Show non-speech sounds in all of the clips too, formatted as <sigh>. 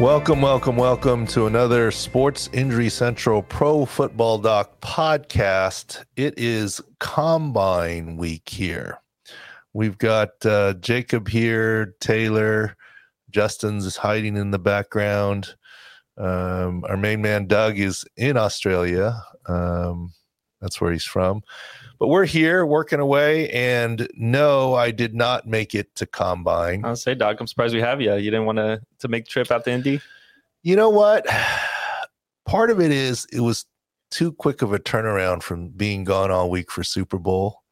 Welcome, welcome, welcome to another Sports Injury Central Pro Football Doc podcast. It is Combine Week here. We've got uh, Jacob here, Taylor, Justin's hiding in the background. Um, our main man, Doug, is in Australia. Um, that's where he's from. But we're here working away. And no, I did not make it to Combine. I'll say, Doc, I'm surprised we have you. You didn't want to to make the trip out to Indy. You know what? Part of it is it was too quick of a turnaround from being gone all week for Super Bowl.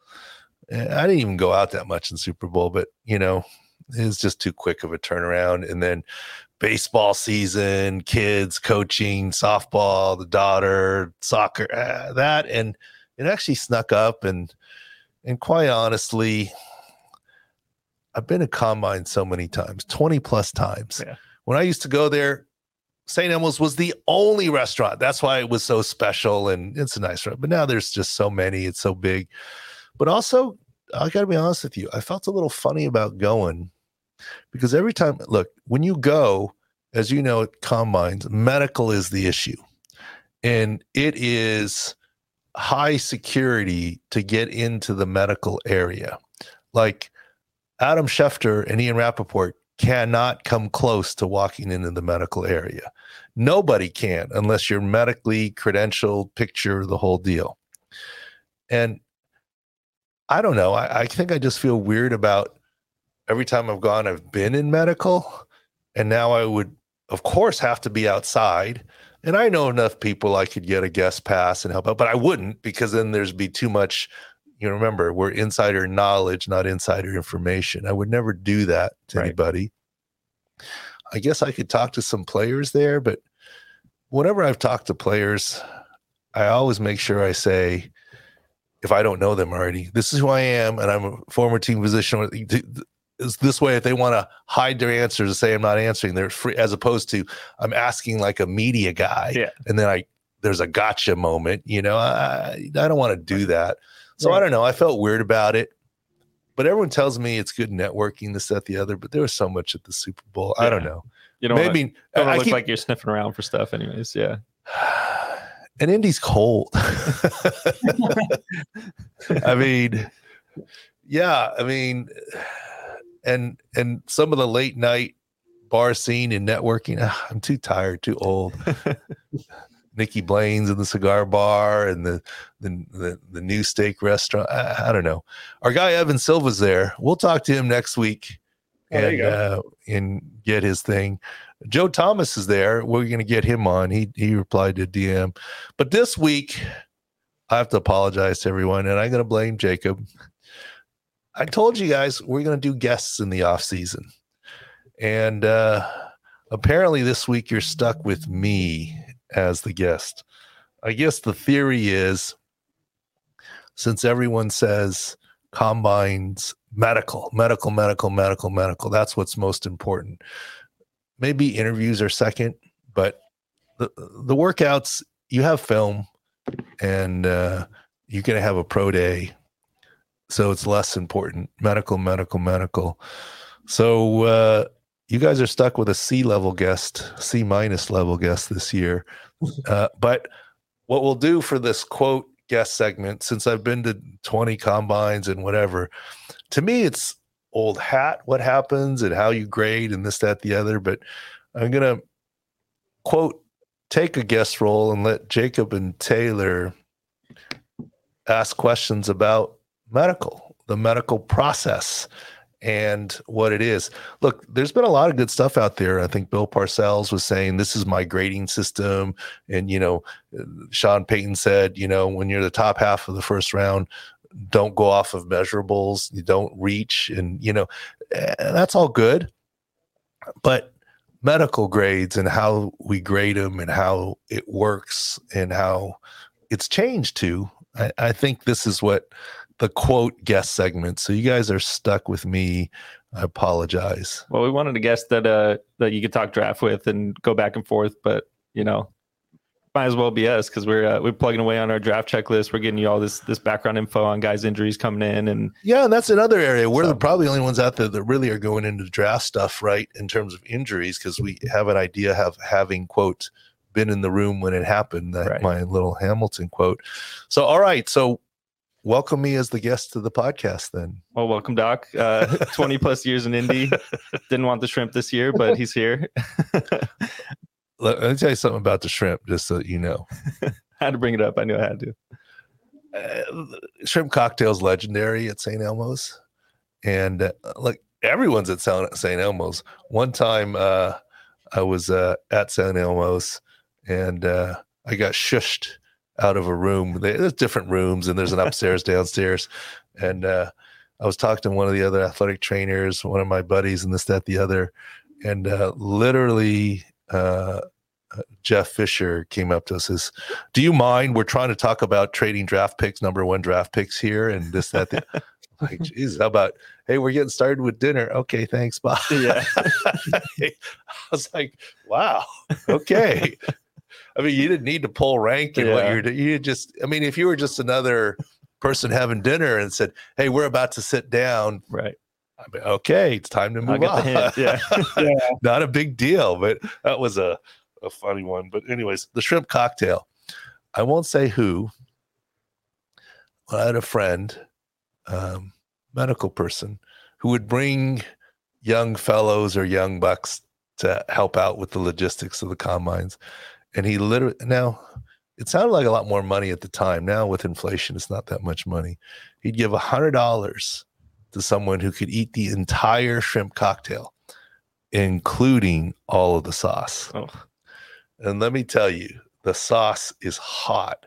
I didn't even go out that much in Super Bowl, but you know, it was just too quick of a turnaround. And then baseball season, kids, coaching, softball, the daughter, soccer, uh, that, and it actually snuck up. And and quite honestly, I've been at combine so many times, twenty plus times. Yeah. When I used to go there, St. Elmo's was the only restaurant. That's why it was so special, and it's a nice restaurant. But now there's just so many; it's so big. But also, I got to be honest with you, I felt a little funny about going because every time, look, when you go, as you know, at combines, medical is the issue. And it is high security to get into the medical area. Like Adam Schefter and Ian Rapoport cannot come close to walking into the medical area. Nobody can unless you're medically credentialed, picture the whole deal. And I don't know. I, I think I just feel weird about every time I've gone, I've been in medical, and now I would, of course, have to be outside. And I know enough people I could get a guest pass and help out, but I wouldn't because then there's be too much. You know, remember, we're insider knowledge, not insider information. I would never do that to Right. anybody. I guess I could talk to some players there, but whenever I've talked to players, I always make sure I say, if I don't know them already, this is who I am, and I'm a former team physician. Is this way if they want to hide their answers and say I'm not answering, they're free, as opposed to I'm asking like a media guy, Yeah. and then I there's a gotcha moment. You know, I I don't want to do that. So I don't know. I felt weird about it, but everyone tells me it's good networking, this, that, the other. But there was so much at the Super Bowl. I don't know. You don't Maybe Maybe, don't I look keep- like you're sniffing around for stuff, anyways. Yeah. <sighs> and Indy's cold. <laughs> <laughs> I mean, yeah, I mean, and and some of the late night bar scene and networking. ah, I'm too tired, too old. <laughs> Nicky Blaine's in the cigar bar and the the the, the new steak restaurant. I, I don't know. Our guy Evan Silva's there. We'll talk to him next week Oh, and uh, and get his thing. Joe Thomas is there. We're going to get him on. He he replied to DM. But this week, I have to apologize to everyone, and I'm going to blame Jacob. I told you guys we're going to do guests in the off season, and uh, apparently this week you're stuck with me as the guest. I guess the theory is since everyone says combines medical, medical, medical, medical, medical, that's what's most important. Maybe interviews are second, but the, the workouts, you have film and uh, you're going to have a pro day. So it's less important. Medical, medical, medical. So uh, you guys are stuck with a C level guest, C minus level guest this year. <laughs> Uh, but what we'll do for this quote guest segment, since I've been to 20 combines and whatever, to me, it's old hat what happens and how you grade and this, that, the other. But I'm going to quote, take a guest role and let Jacob and Taylor ask questions about medical, the medical process. and what it is. Look, there's been a lot of good stuff out there. I think Bill Parcells was saying this is my grading system. And, you know, Sean Payton said, you know, when you're the top half of the first round, don't go off of measurables, you don't reach. And, you know, eh, that's all good. But medical grades and how we grade them and how it works and how it's changed to, I, I think this is what the quote guest segment. So you guys are stuck with me. I apologize. Well, we wanted a guest that uh that you could talk draft with and go back and forth, but you know, might as well be us because we're uh, we're plugging away on our draft checklist. We're getting you all this this background info on guys' injuries coming in, and yeah, and that's another area. We're so. the, probably the only ones out there that really are going into draft stuff, right? In terms of injuries, because we have an idea of having quote been in the room when it happened. That right. my little Hamilton quote. So, all right, so welcome me as the guest to the podcast then. Well, welcome, Doc. Uh, <laughs> 20 plus years in Indy. Didn't want the shrimp this year, but he's here. <laughs> Let, me tell you something about the shrimp, just so you know. I <laughs> had to bring it up. I knew I had to. Uh, shrimp cocktail's legendary at St. Elmo's. And uh, like everyone's at St. Elmo's. One time uh, I was uh, at St. Elmo's and uh, I got shushed out of a room. There's different rooms, and there's an upstairs, <laughs> downstairs, and uh, I was talking to one of the other athletic trainers, one of my buddies, and this, that, the other, and uh, literally. Uh, Jeff Fisher came up to us says, "Do you mind? We're trying to talk about trading draft picks, number one draft picks here, and this that." The, <laughs> like, geez, how about? Hey, we're getting started with dinner. Okay, thanks, bye. Yeah, <laughs> I was like, wow, okay. I mean, you didn't need to pull rank and yeah. what you're doing. You just, I mean, if you were just another person having dinner and said, "Hey, we're about to sit down," right? I mean, okay, it's time to move on. Yeah. <laughs> yeah, not a big deal, but that was a a funny one. But anyways, the shrimp cocktail. I won't say who. I had a friend, um, medical person, who would bring young fellows or young bucks to help out with the logistics of the combines and he literally now it sounded like a lot more money at the time. Now with inflation, it's not that much money. He'd give a hundred dollars to someone who could eat the entire shrimp cocktail, including all of the sauce. Oh. And let me tell you, the sauce is hot.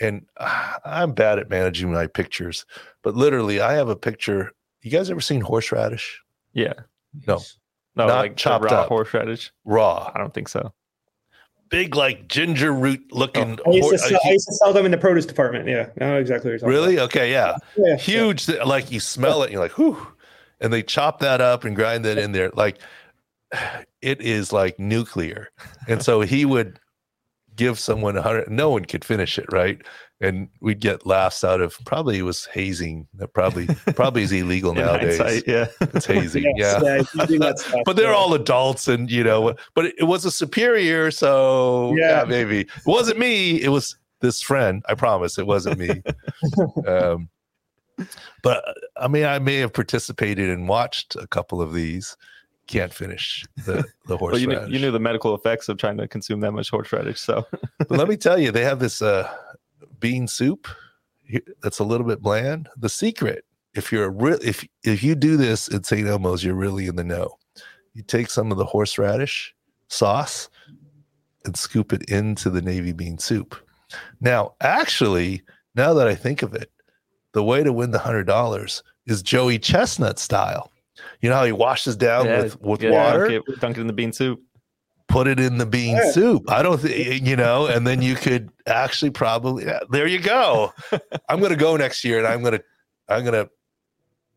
And ah, I'm bad at managing my pictures, but literally, I have a picture. You guys ever seen horseradish? Yeah. No. No, not like chopped raw up. horseradish. Raw. I don't think so big like ginger root looking. Oh, I, used uh, sell, I, used to sell, them in the produce department. Yeah, I know exactly what you're Really? About. Okay, yeah. yeah Huge. Yeah. Like you smell it, and you're like, whew. And they chop that up and grind that in there. Like <sighs> it is like nuclear. And so he would give someone a hundred. No one could finish it, right? and we'd get laughs out of probably it was hazing that probably probably is illegal <laughs> nowadays yeah it's hazing yes, yeah, yeah <laughs> stuff, but they're yeah. all adults and you know but it, it was a superior so yeah. yeah. maybe it wasn't me it was this friend i promise it wasn't me <laughs> um but i mean i may have participated and watched a couple of these can't finish the, the horseradish. <laughs> well, you, knew, you knew the medical effects of trying to consume that much horseradish. So, let me <laughs> tell you, they have this uh, bean soup that's a little bit bland. The secret, if you're a real, if if you do this at St. Elmo's, you're really in the know. You take some of the horseradish sauce and scoop it into the navy bean soup. Now, actually, now that I think of it, the way to win the hundred dollars is Joey Chestnut style. You know how he washes down yeah, with with yeah, water, dunk it, dunk it in the bean soup put it in the bean yeah. soup. I don't think, you know, and then you could actually probably, yeah, there you go. <laughs> I'm going to go next year and I'm going to, I'm going to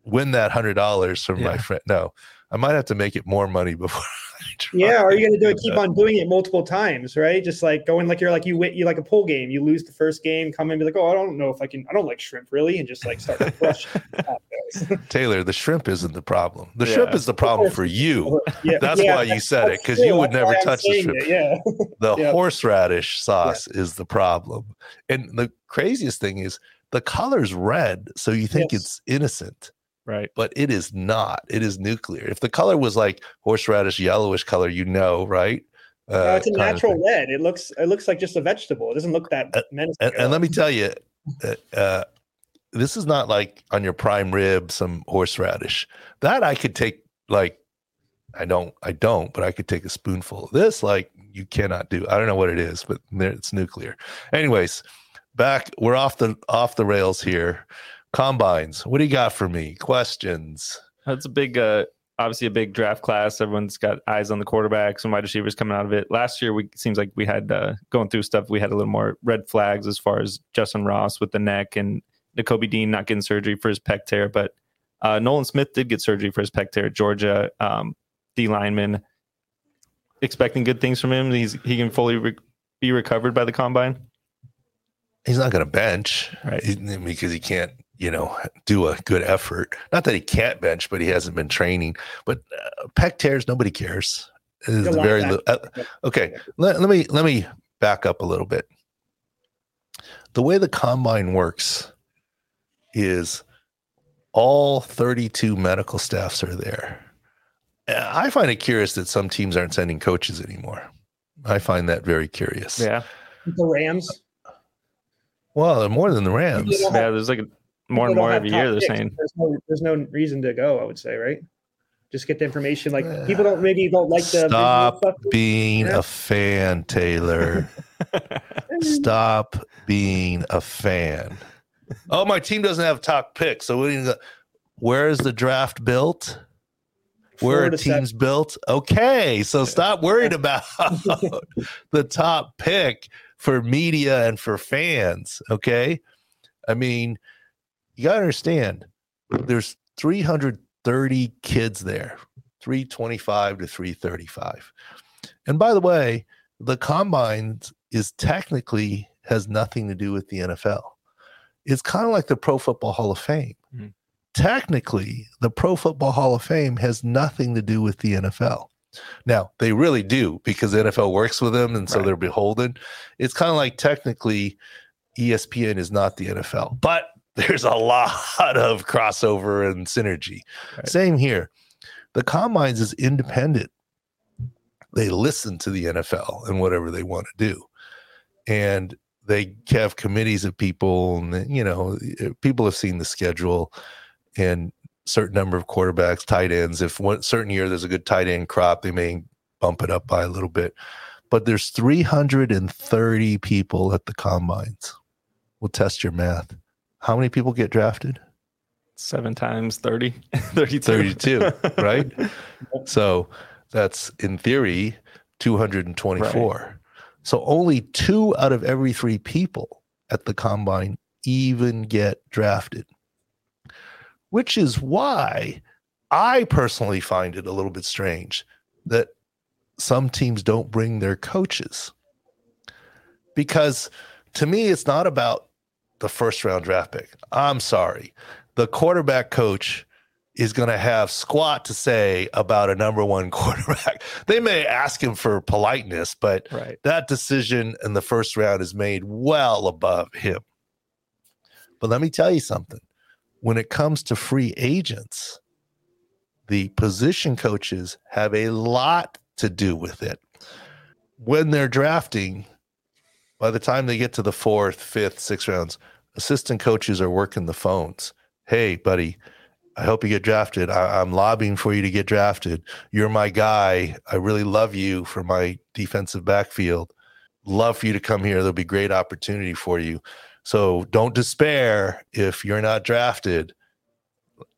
win that hundred dollars from yeah. my friend. No, I might have to make it more money before <laughs> <laughs> yeah, are you going to do it? Keep on doing it multiple times, right? Just like going like you're like you win, you like a pool game. You lose the first game, come in, be like, oh, I don't know if I can. I don't like shrimp really, and just like start to crush. <laughs> <laughs> Taylor, the shrimp isn't the problem. The yeah. shrimp is the problem for you. Yeah, That's yeah, why you said it because you would never touch the shrimp. It, yeah. the yeah. horseradish sauce is the problem, and the craziest thing is the color's red, so you think yes. it's innocent Right. But it is not. It is nuclear. If the color was like horseradish yellowish color, you know, right? Uh, no, it's a natural red. It looks it looks like just a vegetable. It doesn't look that menacing. And, and let me tell you, uh, uh, this is not like on your prime rib some horseradish. That I could take like I don't I don't, but I could take a spoonful of this like you cannot do. I don't know what it is, but it's nuclear. Anyways, back we're off the off the rails here. Combines. What do you got for me? Questions. That's a big uh obviously a big draft class. Everyone's got eyes on the quarterbacks and wide receivers coming out of it. Last year, we seems like we had uh, going through stuff. We had a little more red flags as far as Justyn Ross with the neck and Nakobe Dean not getting surgery for his pec tear, but uh, Nolan Smith did get surgery for his pec tear. Georgia um, D lineman expecting good things from him. He's he can fully re- be recovered by the combine. He's not going to bench, right? Because he can't you know, do a good effort. Not that he can't bench, but he hasn't been training. But uh, pec tears, nobody cares. very li- uh, okay. Let, let me let me back up a little bit. The way the combine works is all 32 medical staffs are there. I find it curious that some teams aren't sending coaches anymore. I find that very curious. Yeah. The Rams. Well, they're more than the Rams. Yeah, there's like a more and more every year. They're saying there's no, there's no reason to go. I would say, right? Just get the information. Like uh, <sighs> people don't maybe don't like the stop being yeah. a fan, Taylor. <laughs> stop being a fan. Oh, my team doesn't have top picks. So where is the draft built? Where are teams seven. built? Okay, so stop worried about <laughs> the top pick for media and for fans. Okay, I mean you got to understand there's 330 kids there 325 to 335 and by the way the combines is technically has nothing to do with the nfl it's kind of like the pro football hall of fame. Mm-hmm. technically the pro football hall of fame has nothing to do with the nfl now they really do because the nfl works with them and so right. they're beholden. It's kind of like technically espn is not the nfl but there's a lot of crossover and synergy. Right. Same here. The combines is independent. They listen to the NFL and whatever they want to do. And they have committees of people and you know eh, people have seen the schedule and certain number of quarterbacks tight ends if one certain year there's a good tight end crop they may bump it up by a little bit but there's 330 people at the combines we'll test your math how many people get drafted? Seven times 30, <laughs> 32. 32, <laughs> right? So that's in theory 224. Right. So only two out of every three people at the combine even get drafted, which is why I personally find it a little bit strange that some teams don't bring their coaches. Because to me, it's not about the first round draft pick. I'm sorry. The quarterback coach is going to have squat to say about a number one <laughs> quarterback. They may ask him for politeness, but right. that decision in the first round is made well above him. But let me tell you something when it comes to free agents, the position coaches have a lot to do with it. When they're drafting, by the time they get to the fourth, fifth, sixth rounds, assistant coaches are working the phones. Hey, buddy, I hope you get drafted. I, am lobbying for you to get drafted. You're my guy. I really love you for my defensive backfield. Love for you to come here. There'll be great opportunity for you. So don't despair if you're not drafted.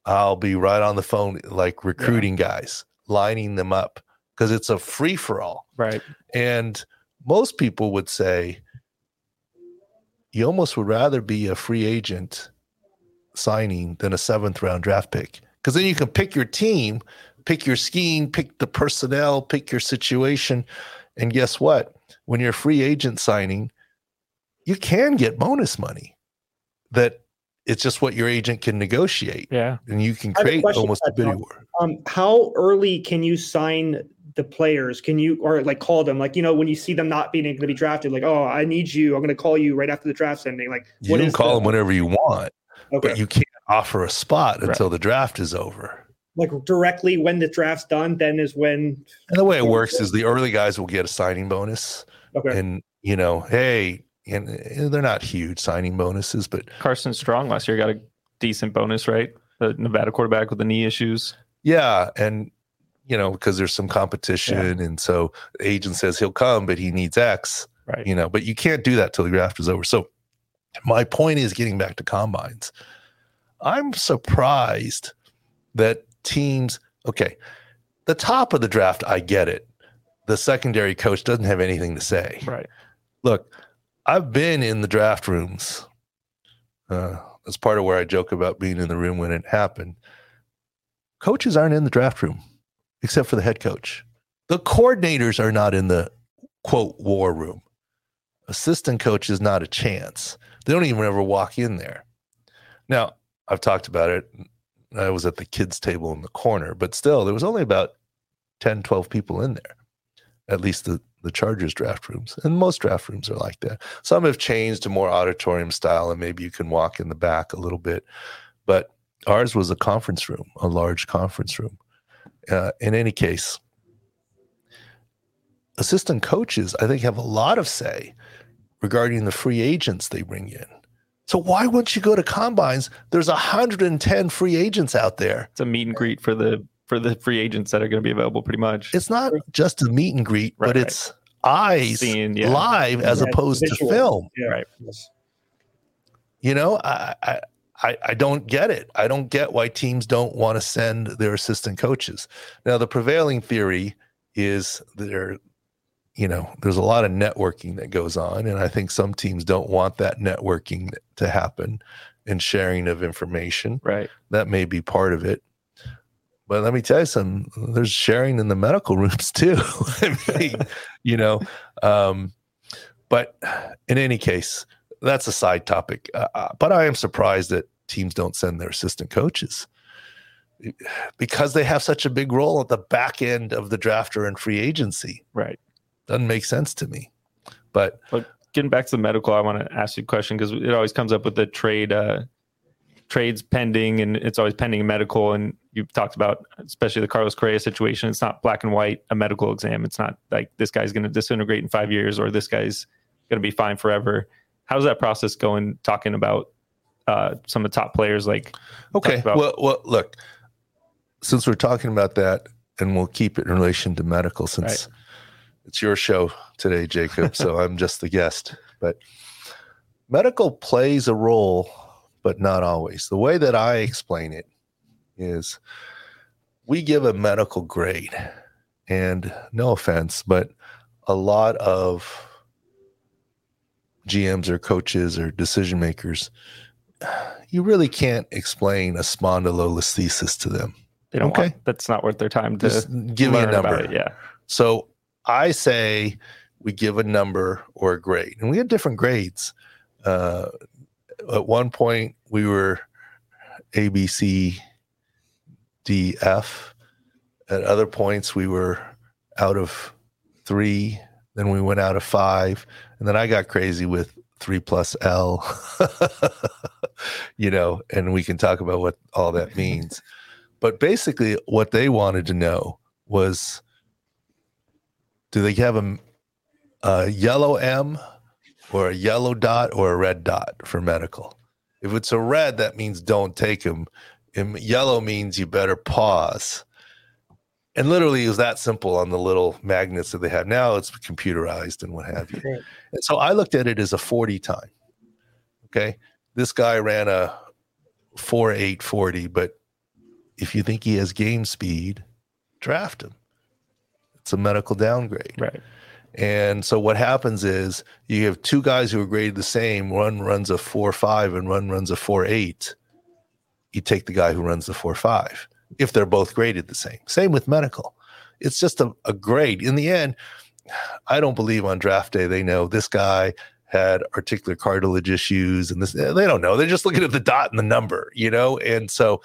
I'll be right on the phone, like recruiting yeah. guys, lining them up because it's a free for all. Right. And most people would say, you almost would rather be a free agent signing than a seventh round draft pick because then you can pick your team, pick your scheme, pick the personnel, pick your situation. And guess what? When you're a free agent signing, you can get bonus money that it's just what your agent can negotiate. Yeah. And you can create a almost a bidding war. Um, how early can you sign the players? Can you or like call them like you know when you see them not being able to be drafted, like oh I need you, I'm going to call you right after the draft's ending. Like you can call the, them whenever you want, okay. but you can't offer a spot right. until the draft is over. Like directly when the draft's done, then is when. And the way it works is the early guys will get a signing bonus. Okay. And you know, hey, and they're not huge signing bonuses, but Carson Strong last year got a decent bonus, right? The Nevada quarterback with the knee issues. yeah, and you know because there's some competition, and so the agent says he'll come, but he needs X, Right. you know. But you can't do that till the draft is over. So my point is getting back to combines. I'm surprised that teams. Okay, the top of the draft, I get it. The secondary coach doesn't have anything to say. Right. Look, I've been in the draft rooms. Uh, that's part of where I joke about being in the room when it happened. Coaches aren't in the draft room, except for the head coach. The coordinators are not in the quote war room. Assistant coach is not a chance. They don't even ever walk in there. Now, I've talked about it. I was at the kids' table in the corner, but still, there was only about 10, 12 people in there, at least the, the Chargers draft rooms. And most draft rooms are like that. Some have changed to more auditorium style, and maybe you can walk in the back a little bit. But ours was a conference room, a large conference room. Uh, in any case, assistant coaches, I think, have a lot of say regarding the free agents they bring in. So why wouldn't you go to combines? There's 110 free agents out there. It's a meet and greet for the for the free agents that are going to be available pretty much. It's not just a meet and greet, Right, but right. it's eyes Seeing, yeah. live as Yeah, opposed to film. Yeah. Right. You know, I, I I I don't get it. I don't get why teams don't want to send their assistant coaches. Now, the prevailing theory is there, you know, there's a lot of networking that goes on, and I think some teams don't want that networking to happen and sharing of information. right. That may be part of it. But let me tell you something, there's sharing in the medical <laughs> rooms too. I mean, you know, um, but in any case, that's a side topic. Uh, uh, but I am surprised that teams don't send their assistant coaches because they have such a big role at the back end of the drafter and free agency. Right. Doesn't make sense to me. But but Getting back to the medical, I want to ask you a question because it always comes up with the trade uh, trades pending, and it's always pending medical. And you've talked about, especially the Carlos Correa situation. It's not black and white a medical exam. It's not like this guy's going to disintegrate in five years or this guy's going to be fine forever. How's that process going? Talking about uh, some of the top players, like Okay. Well, well, look, since we're talking about that, and we'll keep it in relation to medical since it's your show today, Jacob. so <laughs> I'm just the guest. But medical plays a role, but not always. The way that I explain it is we give a medical grade, and no offense, but a lot of GMs or coaches or decision makers you really can't explain a spondylolisthesis to them. they don't Okay. want. That's not worth their time to Just give me a number. it. Yeah. So I say we give a number or a grade, and we have different grades. Uh, at one point, we were A, B, C, D, F. At other points, we were out of three. Then we went out of five, and then I got crazy with three plus L. <laughs> you know, and we can talk about what all that means. But basically, what they wanted to know was do they have a, a yellow M or a yellow dot or a red dot for medical? If it's a red, that means don't take them. And yellow means you better pause. And literally, it was that simple on the little magnets that they have. Now it's computerized and what have you. Right. And so I looked at it as a 40 time. Okay. This guy ran a 4 8 40, but if you think he has game speed, draft him. It's a medical downgrade. Right. And so what happens is you have two guys who are graded the same. One runs a 4 5 and one runs a 4 8. You take the guy who runs the 4 5 if they're both graded the same. Same with medical. It's just a, a grade. In the end, I don't believe on draft day they know this guy had articular cartilage issues and this they don't know. They're just looking at the dot and the number, you know? And so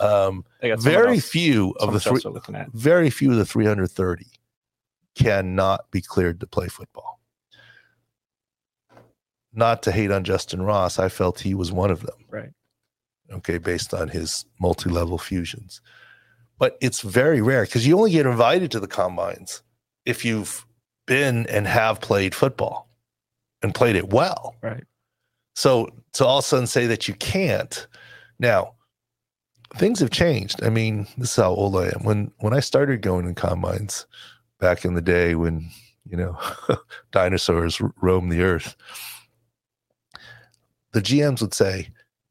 um They got someone very else- few of the three else they're looking at. very few of the 330 cannot be cleared to play football. Not to hate on Justyn Ross, I felt he was one of them. Right. Okay, based on his multi level fusions. But it's very rare because you only get invited to the combines if you've been and have played football. and played it well. Right. So to all of a sudden say that you can't, now things have changed. I mean, this is how old I am. When when I started going in combines back in the day when you know <laughs> dinosaurs roamed the earth, the GMs would say,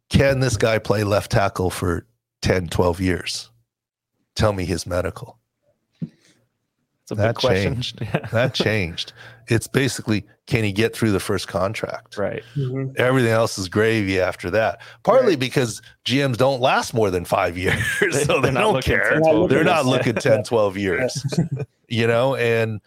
"Can this guy play left tackle for 10, 12 years? Tell me his medical." It's a That big question. changed. <laughs> That changed. It's basically, can he get through the first contract? right. Mhm. Everything else is gravy after that. Partly Right. because GMs don't last more than five <laughs> years, so they They're not don't care. for They're not looking looking <laughs> 10, 12 years, you know, and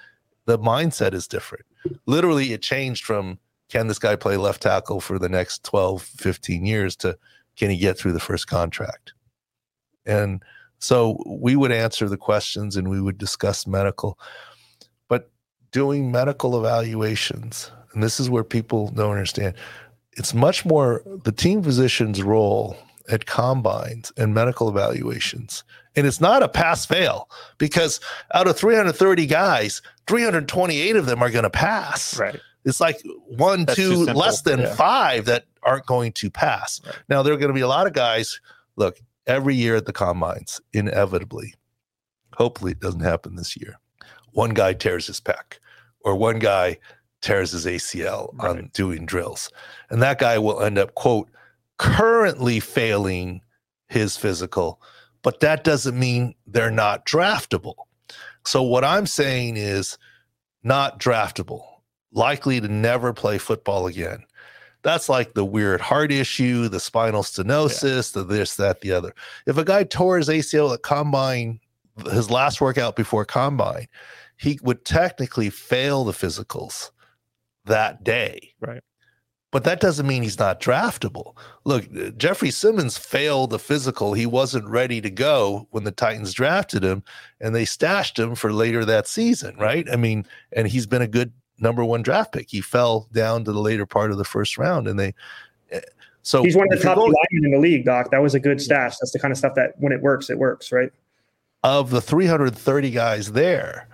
the mindset is different. Literally, it changed from can this guy play left tackle for the next 12, 15 years to can he get through the first contract? And so we would answer the questions and we would discuss medical. But doing medical evaluations, and this is where people don't understand, it's much more the team physician's role at combines and medical evaluations. And it's not a pass fail because out of 330 guys, 328 of them are going to pass. Right. It's like one, That's two, less than Yeah. five that aren't going to pass. Right. Now, there are going to be a lot of guys. Look, every year at the combines, inevitably, hopefully it doesn't happen this year. One guy tears his pec, or one guy tears his ACL on doing drills. And that guy will end up, quote, currently failing his physical, but that doesn't mean they're not draftable. So, what I'm saying is not draftable, likely to never play football again. That's like the weird heart issue, the spinal stenosis, the this, that, the other. If a guy tore his ACL at combine, his last workout before combine, he would technically fail the physicals that day. Right. But that doesn't mean he's not draftable. Look, Jeffrey Simmons failed the physical. He wasn't ready to go when the Titans drafted him and they stashed him for later that season, right? I mean, and he's been a good number one draft pick. He fell down to the later part of the first round and they eh, so He's one of the top linemen in the league, Doc. That was a good stash. That's the kind of stuff that when it works, it works, right? of the 330 guys there,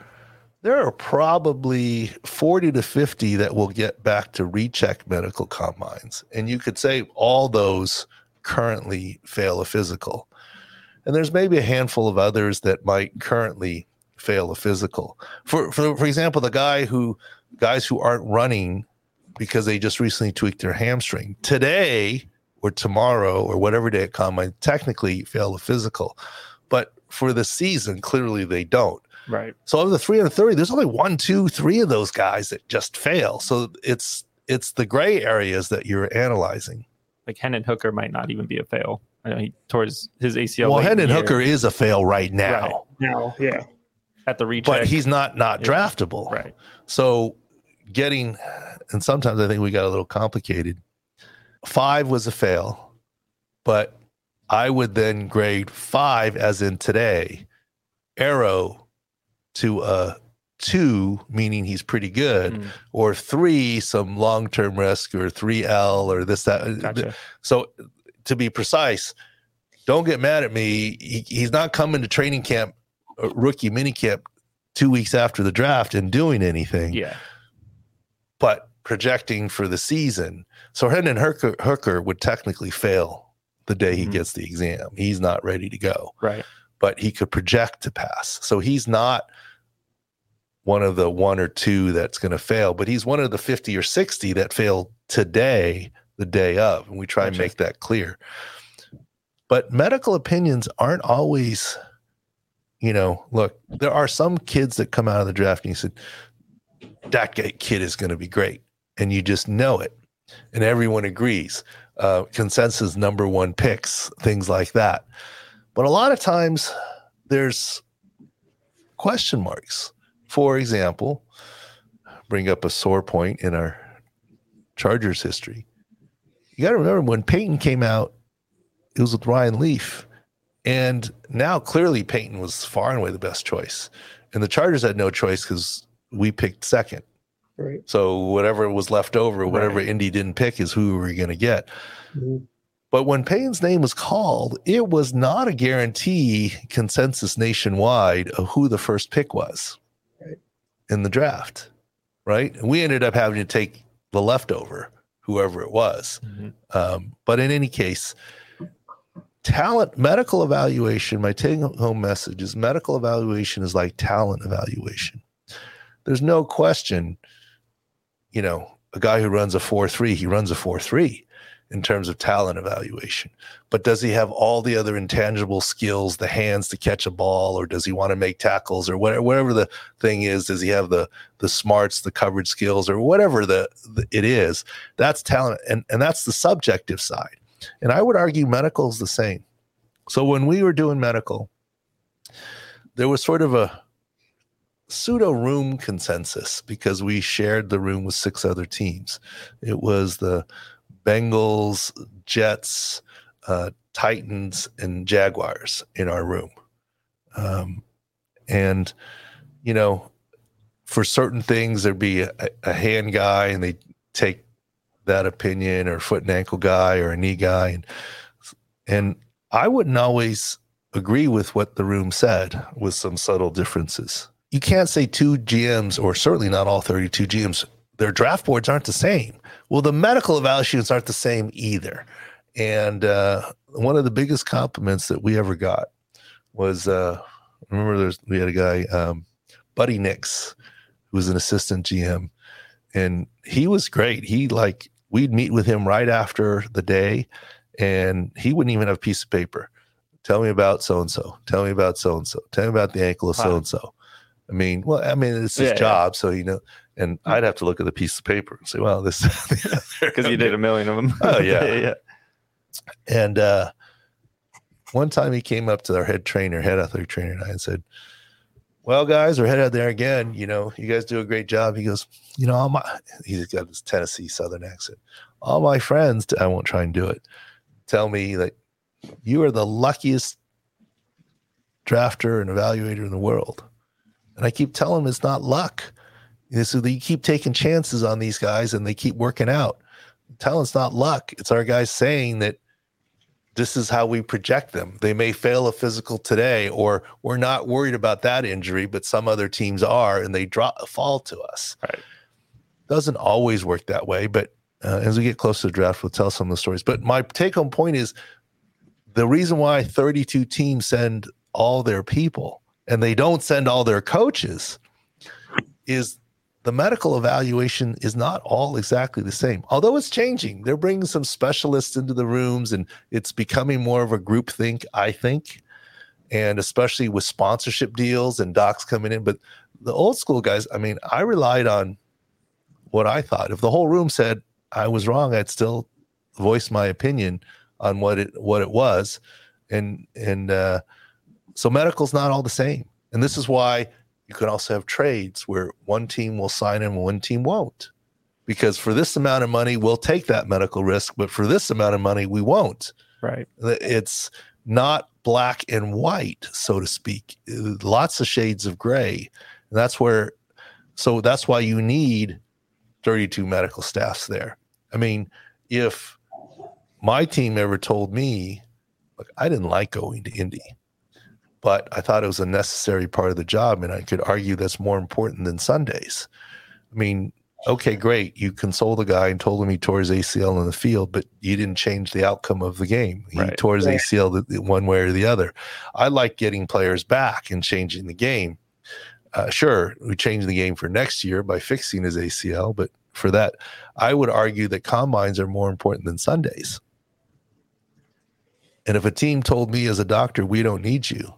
there are probably 40 to 50 that will get back to recheck medical combines. And you could say all those currently fail a physical. And there's maybe a handful of others that might currently fail a physical. For, for, for example, the guy who, guys who aren't running because they just recently tweaked their hamstring today or tomorrow or whatever day at combine technically fail a physical. But for the season, clearly they don't. Right. So of the 330, there's only one, two, three of those guys that just fail. So it's it's the gray areas that you're analyzing. Like Hendon Hooker might not even be a fail. I know he tore his, his ACL. well, Hendon Hooker is a fail right now, Right. Now, yeah. at the recheck. but he's not not draftable. right. So getting, and sometimes I think we got a little complicated. Five was a fail, but I would then grade five, as in today, arrow to a two, meaning he's pretty good, Mm, or three, some long term risk, or three L, or this, that. gotcha. So to be precise, don't get mad at me. He, he's not coming to training camp, uh, rookie mini camp, two weeks after the draft and doing anything Yeah. but projecting for the season. So Hendon Hooker, Hooker would technically fail the day he Mhm. gets the exam. He's not ready to go, Right. but he could project to pass. So he's not one of the one or two that's going to fail, but he's one of the 50 or 60 that failed today, the day of. And we try and make that clear. But medical opinions aren't always, you know, look, there are some kids that come out of the draft and you said, that kid is going to be great. And you just know it. And everyone agrees. Uh, consensus number one picks, things like that. But a lot of times there's question marks. For example, bring up a sore point in our Chargers history. You got to remember when Peyton came out, it was with Ryan Leaf. And now clearly Peyton was far and away the best choice. And the Chargers had no choice because we picked second. Right. So whatever was left over, whatever Right. Indy didn't pick is who we were going to get. Mhm. But when Peyton's name was called, it was not a guarantee consensus nationwide of who the first pick was Right. in the draft. Right. And we ended up having to take the leftover, whoever it was. Mm-hmm. Um, but in any case, talent medical evaluation, my take home message is medical evaluation is like talent evaluation. There's no question, you know, a guy who runs a 4 3, he runs a 4 3 in terms of talent evaluation. But does he have all the other intangible skills, the hands to catch a ball, or does he want to make tackles, or whatever, whatever the thing is? Does he have the the smarts, the coverage skills, or whatever the, the it is? That's talent, and and that's the subjective side. And I would argue medical is the same. So when we were doing medical, there was sort of a pseudo room consensus because we shared the room with six other teams. It was the Bengals, Jets, uh, Titans, and Jaguars in our room. Um, and, you know, for certain things, there'd be a, a hand guy and they take that opinion or foot and ankle guy or a knee guy. And, and I wouldn't always agree with what the room said with some subtle differences. You can't say two GMs, or certainly not all 32 GMs, their draft boards aren't the same. Well, the medical evaluations aren't the same either. And uh, one of the biggest compliments that we ever got was uh, remember there's we had a guy, um, Buddy Nix, who was an assistant GM, and he was great. He like we'd meet with him right after the day, and he wouldn't even have a piece of paper. Tell me about so and so. Tell me about so and so. Tell me about the ankle of so and so. I mean, well, I mean, it's his Yeah, yeah. job, so you know. And I'd have to look at the piece of paper and say, "Well, this <laughs> because you did a million of them. <laughs> Oh, <laughs> yeah. yeah. And uh, one time he came up to our head trainer, head athletic trainer, and I and said, Well, guys, we're headed out there again. You know, you guys do a great job. He goes, You know, all my, he's got this Tennessee Southern accent. All my friends, I won't try and do it, tell me that you are the luckiest drafter and evaluator in the world. And I keep telling him it's not luck. So you keep taking chances on these guys and they keep working out. It's not luck. It's our guys saying that this is how we project them. They may fail a physical today, or we're not worried about that injury, but some other teams are, and they drop fall to us. Right. Doesn't always work that way, but uh, as we get closer to the draft, we'll tell some of the stories. But my take-home point is the reason why 32 teams send all their people and they don't send all their coaches is the medical evaluation is not all exactly the same. Although it's changing, they're bringing some specialists into the rooms and it's becoming more of a group think, I think. And especially with sponsorship deals and docs coming in. But the old school guys, I mean, I relied on what I thought. If the whole room said I was wrong, I'd still voice my opinion on what it what it was. And and uh so medical's not all the same. And this is why you can also have trades where one team will sign him and one team won't. Because for this amount of money, we'll take that medical risk, but for this amount of money, we won't. Right. It's not black and white, so to speak. Lots of shades of gray. And that's where, so that's why you need 32 medical staffs there. I mean, if my team ever told me, look, I didn't like going to Indy, but I thought it was a necessary part of the job. And I could argue that's more important than Sundays. I mean, okay, great. You console the guy and told him he tore his ACL in the field, but you didn't change the outcome of the game. He Right. tore his Right. ACL the, the one way or the other. I like getting players back and changing the game. Uh, sure, we change the game for next year by fixing his ACL, but for that, I would argue that combines are more important than Sundays. And if a team told me as a doctor, we don't need you,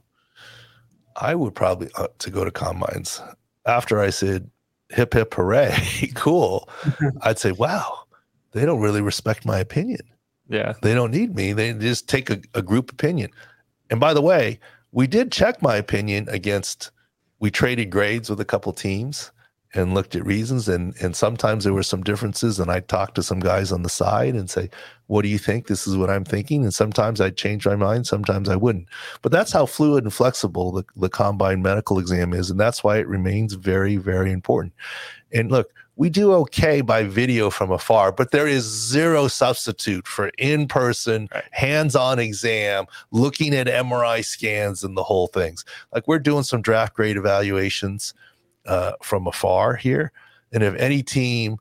I would probably uh, to go to combines. After I said, hip hip hooray, <laughs> cool, <laughs> I'd say, wow, they don't really respect my opinion. Yeah. They don't need me. They just take a, a group opinion. And by the way, we did check my opinion against, we traded grades with a couple teams and looked at reasons. And, and sometimes there were some differences. And I'd talk to some guys on the side and say, what do you think? This is what I'm thinking. And sometimes I'd change my mind. Sometimes I wouldn't. But that's how fluid and flexible the, the combine medical exam is. And that's why it remains very, very important. And look, we do okay by video from afar, but there is zero substitute for in person, Right. hands on exam, looking at MRI scans and the whole things. Like we're doing some draft grade evaluations uh, from afar here. And if any team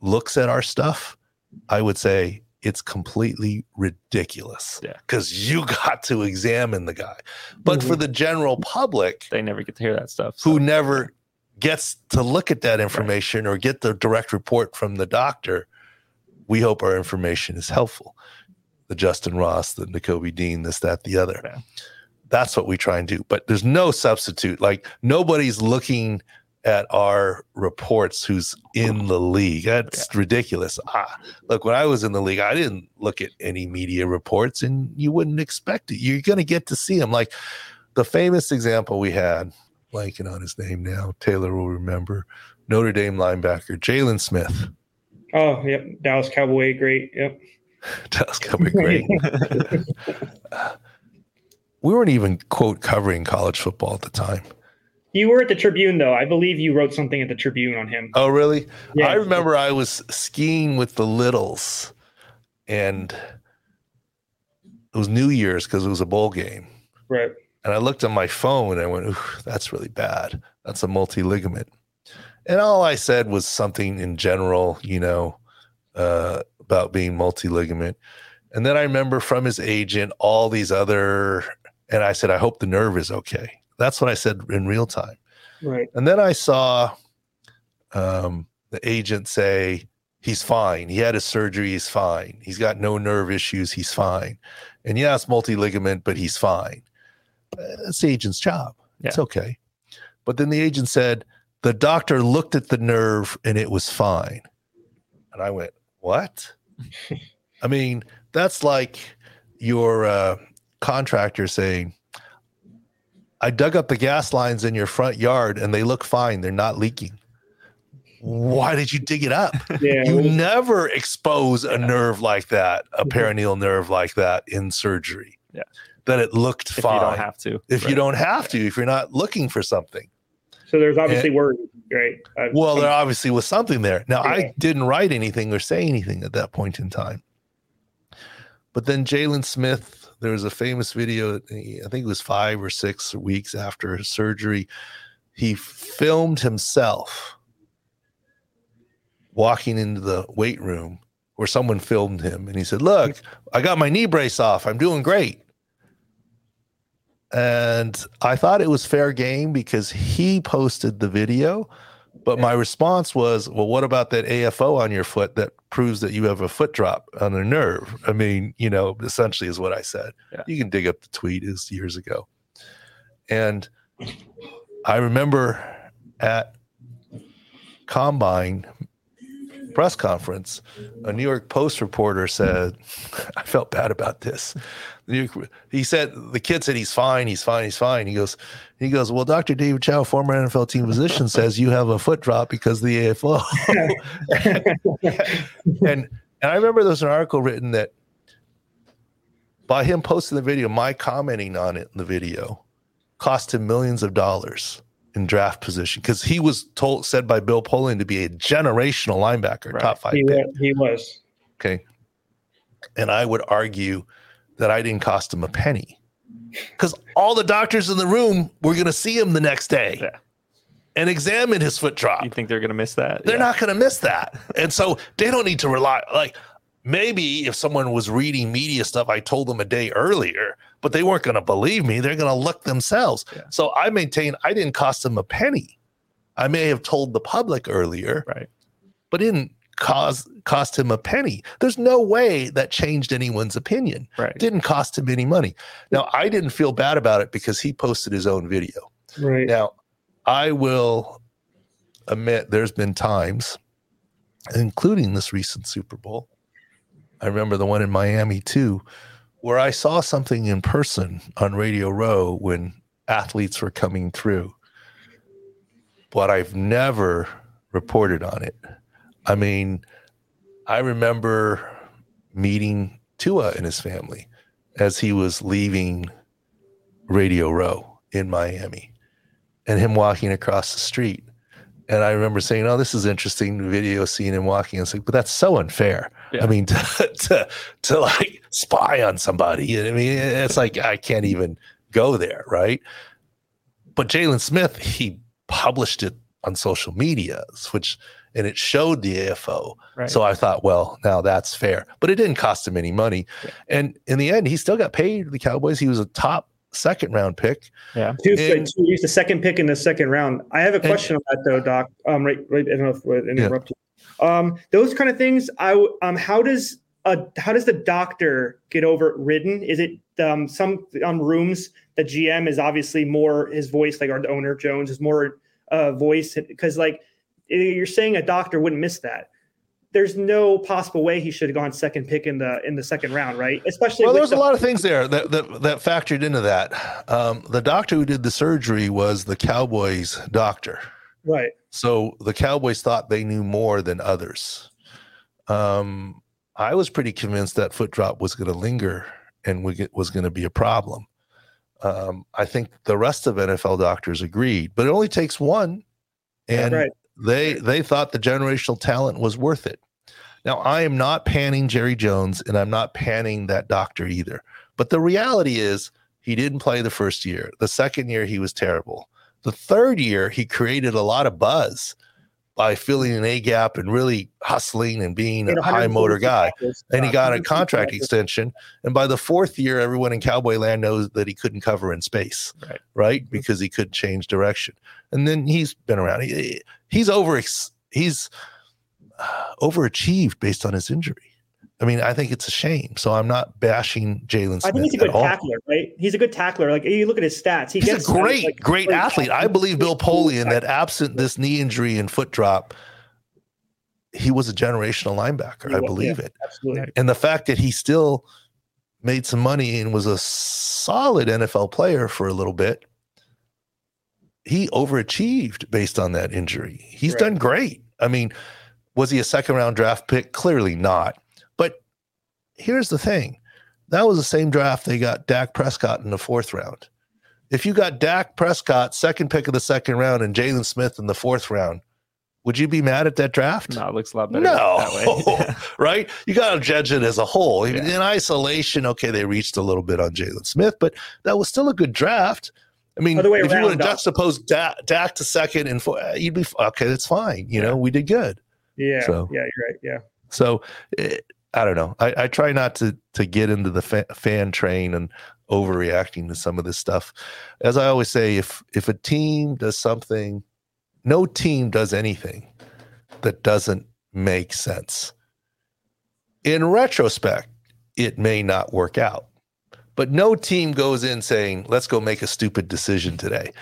looks at our stuff, I would say it's completely ridiculous. Yeah. Because you <laughs> got to examine the guy. But for the general public They never get to hear that stuff. who never gets to look at that information or get the direct report from the doctor, we hope our information is helpful. The Justyn Ross, the Nakobe Dean, this, that, the other. Yeah. That's what we try and do. But there's no substitute. Like nobody's looking at our reports who's in the league. That's ridiculous. Ah, look, when I was in the league, I didn't look at any media reports and you wouldn't expect it. You're going to get to see them. Like the famous example we had, blanking on his name now, Taylor will remember, Notre Dame linebacker, Jaylon Smith. Oh, yep. Dallas Cowboy, great. Yep. <laughs> That's coming great. <laughs> <laughs> we weren't even, quote, covering college football at the time. You were at the Tribune, though. I believe you wrote something at the Tribune on him. Oh, really? Yeah. I remember I was skiing with the Littles and it was New Year's because it was a bowl game. Right. And I looked at my phone and I went, Ooh, that's really bad. That's a multi ligament. And all I said was something in general, you know, uh, about being multi ligament. And then I remember from his agent all these other, and I said, I hope the nerve is okay. That's what I said in real time. Right. And then I saw um, the agent say, he's fine. He had his surgery. He's fine. He's got no nerve issues. He's fine. And yeah, it's multi ligament, but he's fine. Uh, That's the agent's job. It's okay. But then the agent said, the doctor looked at the nerve and it was fine. And I went, what? <laughs> I mean, that's like your uh, contractor saying, I dug up the gas lines in your front yard and they look fine. They're not leaking. Why did you dig it up? <laughs> Yeah. You never expose a nerve like that, a peroneal nerve like that in surgery. Yeah. That it looked if fine. you don't have to. if you don't have to, if you're not looking for something. so there's obviously worry, right? Uh, Well, there obviously was something there. Now, Yeah. I didn't write anything or say anything at that point in time. But then Jaylon Smith, there was a famous video, I think it was five or six weeks after his surgery. He filmed himself walking into the weight room where someone filmed him and he said, Look, I got my knee brace off. I'm doing great. And I thought it was fair game because he posted the video. But my response was, well, what about that AFO on your foot that proves that you have a foot drop on a nerve? I mean, you know, essentially is what I said. Yeah. You can dig up the tweet is years ago. And I remember at Combine press conference, a New York Post reporter said, <laughs> I felt bad about this. He said, the kid said, he's fine, he's fine, he's fine. He goes, he goes, well, Dr. David Chao, former NFL team physician, says you have a foot drop because the AFO. <laughs> and and I remember there was an article written that by him posting the video, my commenting on it in the video cost him millions of dollars in draft position because he was told said by Bill Polian to be a generational linebacker, Right. top five he, pick. was, he was. Okay. And I would argue that I didn't cost him a penny because all the doctors in the room were going to see him the next day Yeah. and examine his foot drop. You think they're going to miss that? They're Yeah. not going to miss that. And so they don't need to rely. Like maybe if someone was reading media stuff, I told them a day earlier, but they weren't going to believe me. They're going to look themselves. Yeah. So I maintain I didn't cost them a penny. I may have told the public earlier, Right. but didn't cause cost him a penny. There's no way that changed anyone's opinion. Right. Didn't cost him any money. Now I didn't feel bad about it because he posted his own video. Right. Now, I will admit there's been times, including this recent Super Bowl. I remember the one in Miami too, where I saw something in person on Radio Row when athletes were coming through, but I've never reported on it. I mean, I remember meeting Tua and his family as he was leaving Radio Row in Miami and him walking across the street. And I remember saying, "Oh, this is interesting." Video seeing him walking, and like, but that's so unfair. Yeah. I mean, <laughs> to, to to like spy on somebody. I mean, it's like I can't even go there, right? But Jaylon Smith, he published it on social media, which and it showed the AFO. Right. So I thought, well, now that's fair. But it didn't cost him any money. Yeah. And in the end, he still got paid the Cowboys. He was a top second round pick. yeah. Two, And- two, use the second pick in the second round. I have a question on that though, Doc. Um, right, right. I don't know if I interrupt you. Um, those kind of things. I w- um, how does uh, how does the doctor get overridden? Is it um some um rooms the GM is obviously more his voice, like our owner Jones is more uh voice because like you're saying a doctor wouldn't miss that. There's no possible way he should have gone second pick in the in the second round, right? Especially Well, there's a lot of things there that, that, that factored into that. Um, the doctor who did the surgery was the Cowboys doctor. right. So the Cowboys thought they knew more than others. Um, I was pretty convinced that foot drop was going to linger and was going to be a problem. Um, I think the rest of NFL doctors agreed, but it only takes one, and right. they they thought the generational talent was worth it. Now I am not panning Jerry Jones, and I'm not panning that doctor either. But the reality is, he didn't play the first year. The second year, he was terrible. The third year, he created a lot of buzz by filling an A gap and really hustling and being a high motor guy. And he uh, got a contract extension. And by the fourth year, everyone in Cowboy land knows that he couldn't cover in space, Right. right? Because he could change direction. And then he's been around. He, he's over. He's overachieved based on his injury. I mean, I think it's a shame. So I'm not bashing Jaylon I think he's a good tackler, right? He's a good tackler. Like you look at his stats, he He's gets a great, like, great athlete. I believe Bill Polian that absent this knee injury and foot drop, he was a generational linebacker. He I was, believe it. Absolutely. And the fact that he still made some money and was a solid NFL player for a little bit, he overachieved based on that injury. He's Right. done great. I mean, was he a second round draft pick? Clearly not. But here's the thing that was the same draft they got Dak Prescott in the fourth round. If you got Dak Prescott, second pick of the second round, and Jaylon Smith in the fourth round, would you be mad at that draft? No, it looks a lot better No, that way. <laughs> right? You got to judge it as a whole. Yeah. In isolation, okay, they reached a little bit on Jaylon Smith, but that was still a good draft. I mean, way if you around, would have Doc. juxtaposed Dak, Dak to second and four, uh, you'd be okay. That's fine. You know, we did good. Yeah, So- yeah, you're right. Yeah. So eh, I don't know. I, I try not to to get into the fa- fan train and overreacting to some of this stuff. As I always say, if if a team does something, no team does anything that doesn't make sense. In retrospect, it may not work out. But no team goes in saying, "Let's go make a stupid decision today."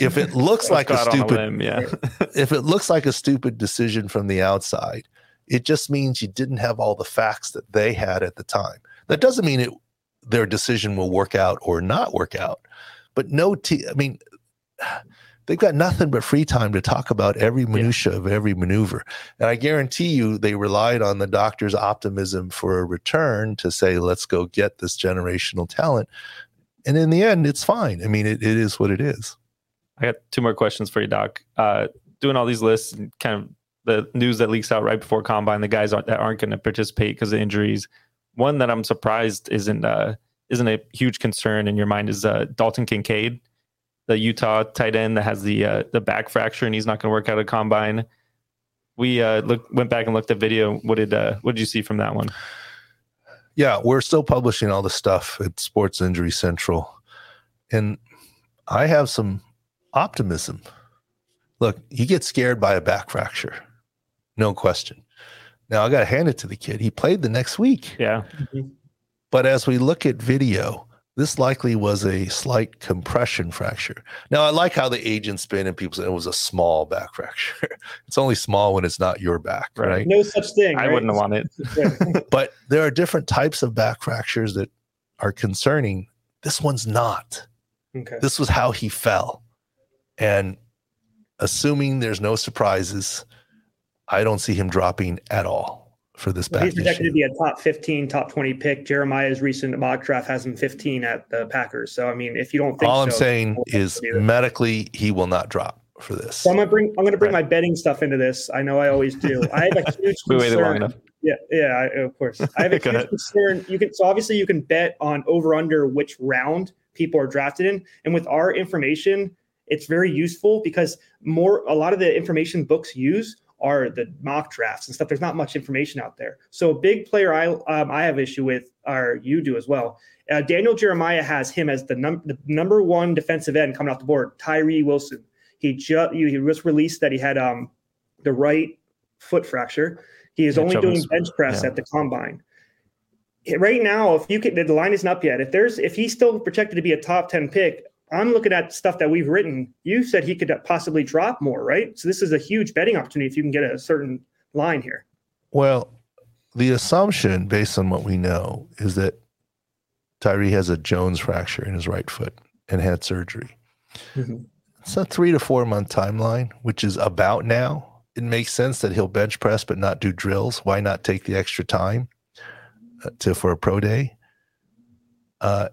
If it <laughs> looks like a stupid limb, yeah. <laughs> if it looks like a stupid decision from the outside, it just means you didn't have all the facts that they had at the time. That doesn't mean it their decision will work out or not work out. But no team, I mean they've got nothing but free time to talk about every minutia of every maneuver. And I guarantee you they relied on the doctor's optimism for a return to say, let's go get this generational talent. And in the end, it's fine. I mean, it, it is what it is. I got two more questions for you, Doc. Uh, doing all these lists and kind of the news that leaks out right before combine, the guys aren't, that aren't going to participate because of injuries. One that I'm surprised isn't uh, isn't a huge concern in your mind is uh, Dalton Kincaid, the Utah tight end that has the uh, the back fracture and he's not going to work out at combine. We uh, look, went back and looked at video. What did uh, what did you see from that one? yeah, we're still publishing all the stuff at Sports Injury Central. And I have some optimism. Look, you get scared by a back fracture, no question. Now, I got to hand it to the kid. He played the next week. Yeah, But as we look at video, this likely was a slight compression fracture. Now, I like how the agents spin and people say it was a small back fracture. <laughs> it's only small when it's not your back, Right. right? No such thing. I right? wouldn't want it. <laughs> <laughs> But there are different types of back fractures that are concerning. This one's not. okay. This was how he fell. And assuming there's no surprises, I don't see him dropping at all for this Well, back he's projected to be a top 15, top 20 pick. Jeremiah's recent mock draft has him 15 at the Packers. So, I mean, if you don't think All I'm saying is medically, he will not drop for this. So I'm gonna bring I'm gonna bring my betting stuff into this. I know I always do. I have a <laughs> huge We waited long concern. enough. Yeah, yeah, I, of course. I have a <laughs> huge ahead. concern. You can so obviously you can bet on over under which round people are drafted in, and with our information, it's very useful because more a lot of the information books use are the mock drafts and stuff. There's not much information out there. So a big player I um, I have issue with, or you do as well. Uh, Daniel Jeremiah has him as the, num- the number one defensive end coming off the board. Tyree Wilson. He just he just released that he had um the right foot fracture. He is yeah, only doing bench press yeah. at the combine. Right now, if you can, the line isn't up yet. If there's if he's still projected to be a top ten pick, I'm looking at stuff that we've written. You said he could possibly drop more, right? So this is a huge betting opportunity if you can get a certain line here. Well, the assumption based on what we know is that Tyree has a Jones fracture in his right foot and had surgery. Mm-hmm. It's a three to four month timeline, which is about now. It makes sense that he'll bench press but not do drills. Why not take the extra time uh, to for a pro day? Uh,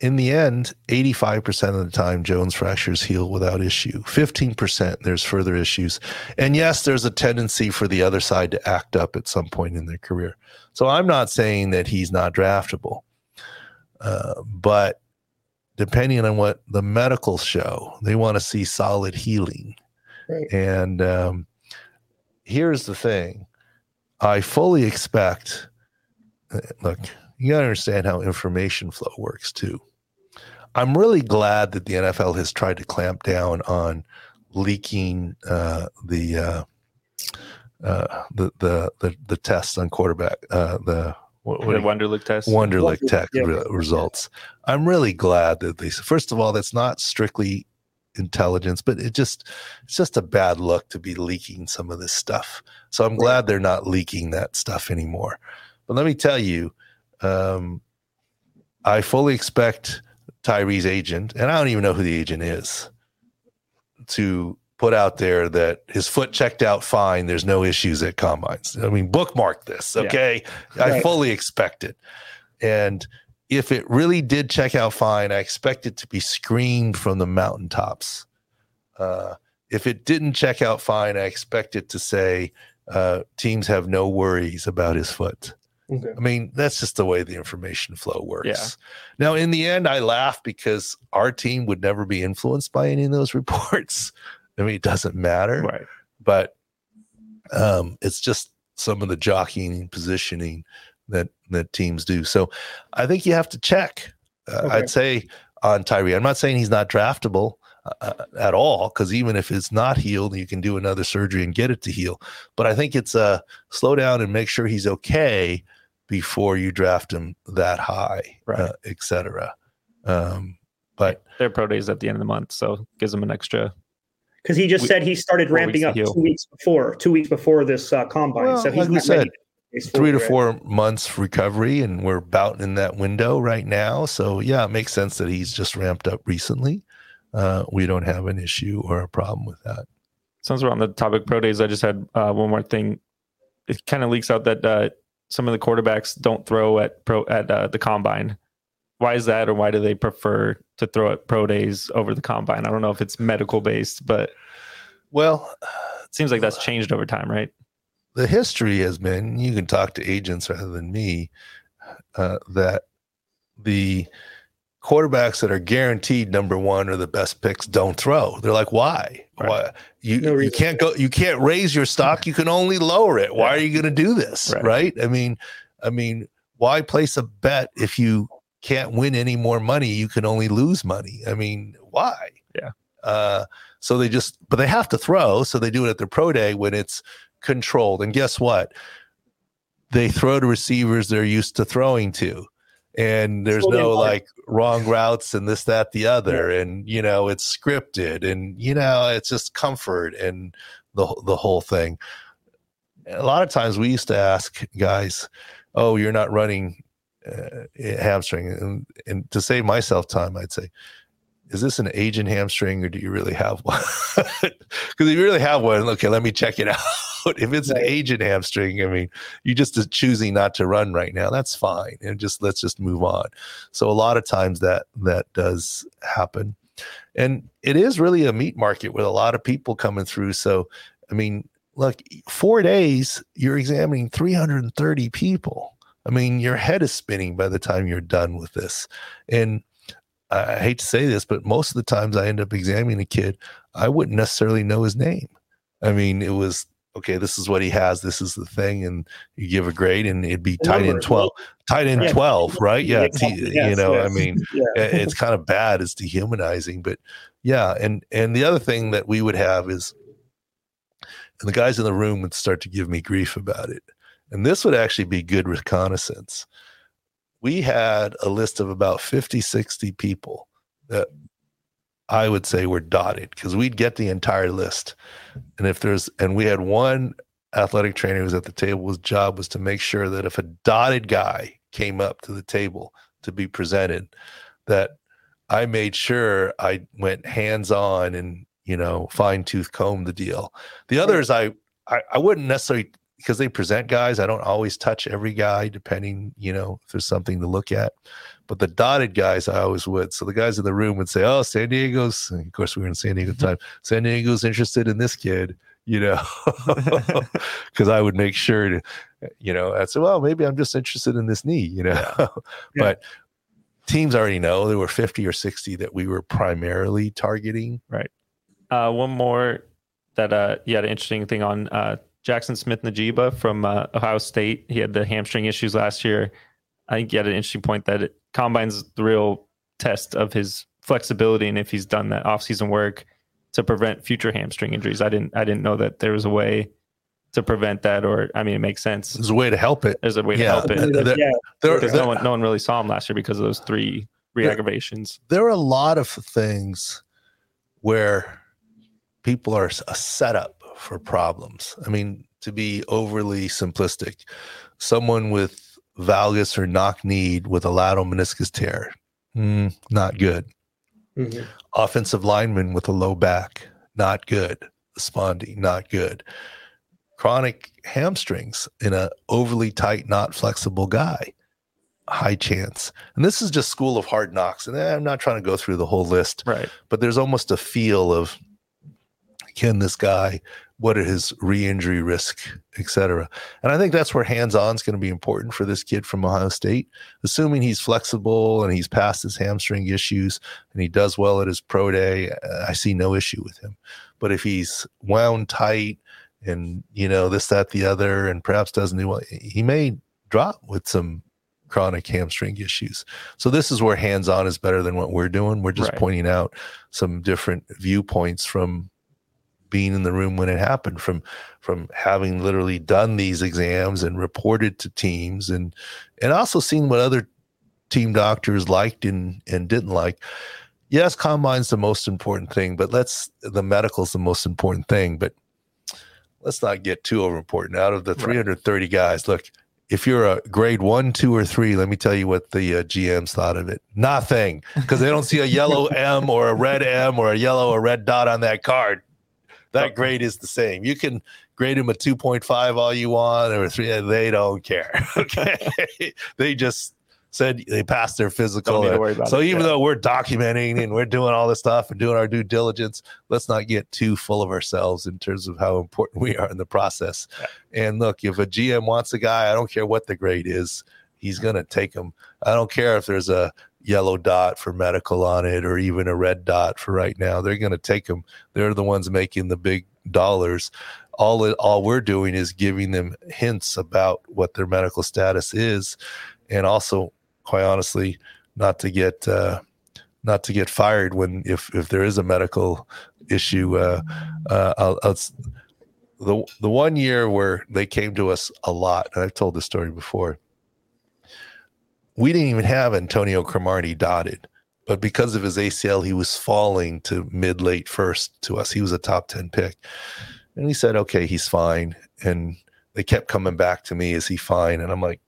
in the end, 85% of the time, Jones fractures heal without issue. 15%, there's further issues. And yes, there's a tendency for the other side to act up at some point in their career. So I'm not saying that he's not draftable. Uh, but depending on what the medicals show, they want to see solid healing. Right. And um, here's the thing I fully expect, uh, look, you got to understand how information flow works too. I'm really glad that the NFL has tried to clamp down on leaking uh, the, uh, uh, the the the the tests on quarterback. Uh, the what, what the Wonderlic test. Wonderlic tech yeah. re- results. I'm really glad that they. First of all, that's not strictly intelligence, but it just it's just a bad look to be leaking some of this stuff. So I'm glad they're not leaking that stuff anymore. But let me tell you, um, I fully expect Tyree's agent, and I don't even know who the agent is, to put out there that his foot checked out fine. There's no issues at combines. I mean, bookmark this, okay? Yeah. I fully expect it. And if it really did check out fine, I expect it to be screamed from the mountaintops. Uh, if it didn't check out fine, I expect it to say uh, teams have no worries about his foot. Okay. I mean, that's just the way the information flow works. Yeah. Now, in the end, I laugh because our team would never be influenced by any of those <laughs> reports. I mean, it doesn't matter. Right. But um, it's just some of the jockeying positioning that that teams do. So I think you have to check. Uh, okay. I'd say on Tyree. I'm not saying he's not draftable uh, uh at all because even if it's not healed, you can do another surgery and get it to heal. But I think it's a uh, slow down and make sure he's okay before you draft him that high, right. uh, etc. Um, but their pro days at the end of the month, so gives them an extra because he just we, said he started ramping up two weeks before, two weeks before this uh, combine. Well, so he's like said, three to four months recovery, and we're about in that window right now. So yeah, it makes sense that he's just ramped up recently. Uh, we don't have an issue or a problem with that. Since we're on the topic pro days. I just had uh, one more thing. It kind of leaks out that uh, some of the quarterbacks don't throw at pro at uh, the combine. Why is that, or why do they prefer to throw at pro days over the combine? I don't know if it's medical based, but well, it seems like that's changed over time, right? The history has been you can talk to agents rather than me uh, that the quarterbacks that are guaranteed number one or the best picks don't throw. They're like, why? Right. Why you no you can't go you can't raise your stock, you can only lower it. Why are you gonna do this? Right. right. I mean, I mean, why place a bet if you can't win any more money, you can only lose money. I mean, why? Yeah. Uh, so they just, but they have to throw. So they do it at their pro day when it's controlled. And guess what? They throw to receivers they're used to throwing to. And there's no like wrong routes and this, that, the other. Yeah. And, you know, it's scripted and, you know, it's just comfort and the, the whole thing. A lot of times we used to ask guys, oh, you're not running uh, hamstring. And, and to save myself time, I'd say, is this an agent hamstring or do you really have one? <laughs> Because if you really have one, okay, let me check it <laughs> out. if it's right. an agent hamstring, I mean, you're just choosing not to run right now. That's fine, and just let's just move on. So a lot of times that that does happen, and it is really a meat market with a lot of people coming through. So I mean, look, four days you're examining 330 people. I mean, your head is spinning by the time you're done with this, and I hate to say this, but most of the times I end up examining a kid, I wouldn't necessarily know his name. I mean, it was okay, this is what he has, this is the thing, and you give a grade, and it'd be tied in twelve, tied in Yeah. twelve, right? Yeah, you yes, know, I mean, <laughs> Yeah. it's kind of bad, it's dehumanizing, but yeah, and and the other thing that we would have is, and the guys in the room would start to give me grief about it, and this would actually be good reconnaissance. We had a list of about 50, 60 people that I would say were dotted because we'd get the entire list. And if there's, and we had one athletic trainer who was at the table, his job was to make sure that if a dotted guy came up to the table to be presented, that I made sure I went hands on and, you know, fine tooth comb the deal. The others, I, I, I wouldn't necessarily, because they present guys, I don't always touch every guy depending, you know, if there's something to look at but the dotted guys I always would. So the guys in the room would say, "Oh, San Diego's." Of course, we were in San Diego at the time. San Diego's interested in this kid, you know, <laughs> <laughs> because I would make sure to, you know, I'd say, "Well, maybe I'm just interested in this knee," you know. <laughs> but teams already know there were 50 or 60 that we were primarily targeting. Right. Uh, one more that uh, he had an interesting thing on uh, Jaxon Smith-Njigba from uh, Ohio State. He had the hamstring issues last year. I think he had an interesting point that it, combine's the real test of his flexibility and if he's done that offseason work to prevent future hamstring injuries. I didn't I didn't know that there was a way to prevent that, or I mean, it makes sense. There's a way to help it. There's a way Yeah. to help it There- yeah. There, because there- no one no one really saw him last year because of those three re-aggravations. there are a lot of things where people are a setup for problems. I mean, to be overly simplistic, someone with valgus or knock kneed with a lateral meniscus tear, mm, not good. Mhm. Offensive lineman with a low back, not good. Spondy, not good. Chronic hamstrings in a overly tight, not flexible guy, high chance. And this is just school of hard knocks. And I'm not trying to go through the whole list, Right. but there's almost a feel of can this guy what are his re-injury risk et cetera. And i think that's where hands-on is going to be important for this kid from ohio state. Assuming he's flexible and he's past his hamstring issues and he does well at his pro day i see no issue with him. But if he's wound tight and you know this that the other and perhaps doesn't do well he may drop with some chronic hamstring issues. So this is where hands-on is better than what we're doing. We're just Right. pointing out some different viewpoints from being in the room when it happened from from having literally done these exams and reported to teams and and also seeing what other team doctors liked and and didn't like yes combine's the most important thing but let's the medical's the most important thing but let's not get too over important out of the Right. 330 guys look if you're a grade one, two, or three, let me tell you what the uh, GMs thought of it. Nothing, because they don't see a yellow <laughs> M or a red M or a yellow or red dot on that card. That grade is the same. You can grade them a 2.5 all you want or three. They don't care. <laughs> Okay. <laughs> they just said they passed their physical. Don't need to worry about so it. even Yeah. though we're documenting and we're doing all this stuff and doing our due diligence, let's not get too full of ourselves in terms of how important <laughs> we are in the process. And look, if a GM wants a guy, I don't care what the grade is, he's going to take him. I don't care if there's a yellow dot for medical on it or even a red dot for right now. They're going to take them. They're the ones making the big dollars. All all we're doing is giving them hints about what their medical status is, and also, quite honestly, not to get uh, not to get fired when if if there is a medical issue. Uh, uh, I'll, I'll, the the one year where they came to us a lot, and I've told this story before. We didn't even have Antonio Cromartie dotted, but because of his ACL, he was falling to mid late first to us. He was a top ten pick, and we said, "Okay, he's fine." And they kept coming back to me, "Is he fine?" And I'm like,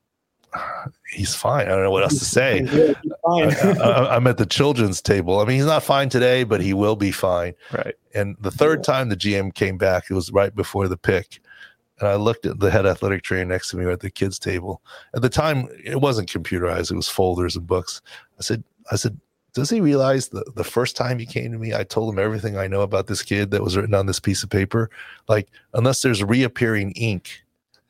"Ah, <sighs> "He's fine." I don't know what else to say. Fine. I, am at the children's table. I mean, he's not fine today, but he will be fine. Right. And the third time the GM came back, it was right before the pick. And I looked at the head athletic trainer next to me at the kids' table. At the time, it wasn't computerized; it was folders and books. I said, "I said, does he realize the the first time he came to me, I told him everything I know about this kid that was written on this piece of paper. Like, unless there's reappearing ink."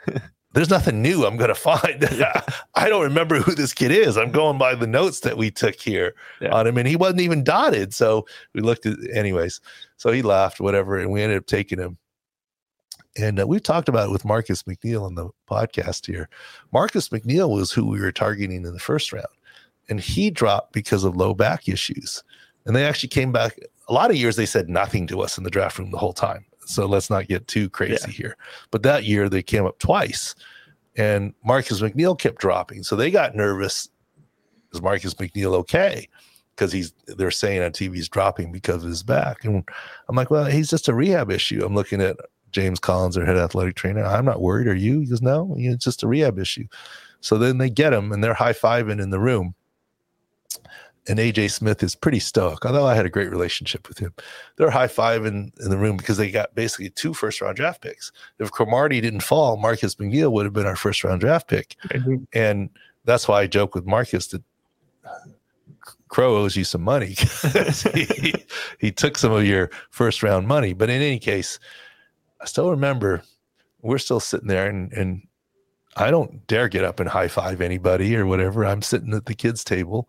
<laughs> There's nothing new I'm going to find. <laughs> I don't remember who this kid is. I'm going by the notes that we took here Yeah. on him, and he wasn't even dotted. So we looked at, anyways. So he laughed, whatever, and we ended up taking him. And uh, we've talked about it with Marcus McNeill on the podcast here. Marcus McNeill was who we were targeting in the first round, and he dropped because of low back issues. And they actually came back. A lot of years they said nothing to us in the draft room the whole time. So let's not get too crazy yeah. here. But that year they came up twice, and Marcus McNeill kept dropping. So they got nervous. Is Marcus McNeill okay? Because he's they're saying on TV he's dropping because of his back. And I'm like, well, he's just a rehab issue. I'm looking at James Collins, their head athletic trainer. I'm not worried. Are you? He goes, no, it's just a rehab issue. So then they get him and they're high fiving in the room and AJ Smith is pretty stoic. Although I had a great relationship with him, they're high fiving in the room because they got basically two first round draft picks. If Cromartie didn't fall, Marcus McNeill would have been our first round draft pick, mm-hmm. and that's why I joke with Marcus that Crow owes you some money. <laughs> he, he took some of your first round money, but in any case, I still remember we're still sitting there and and I don't dare get up and high five anybody or whatever. I'm sitting at the kids' table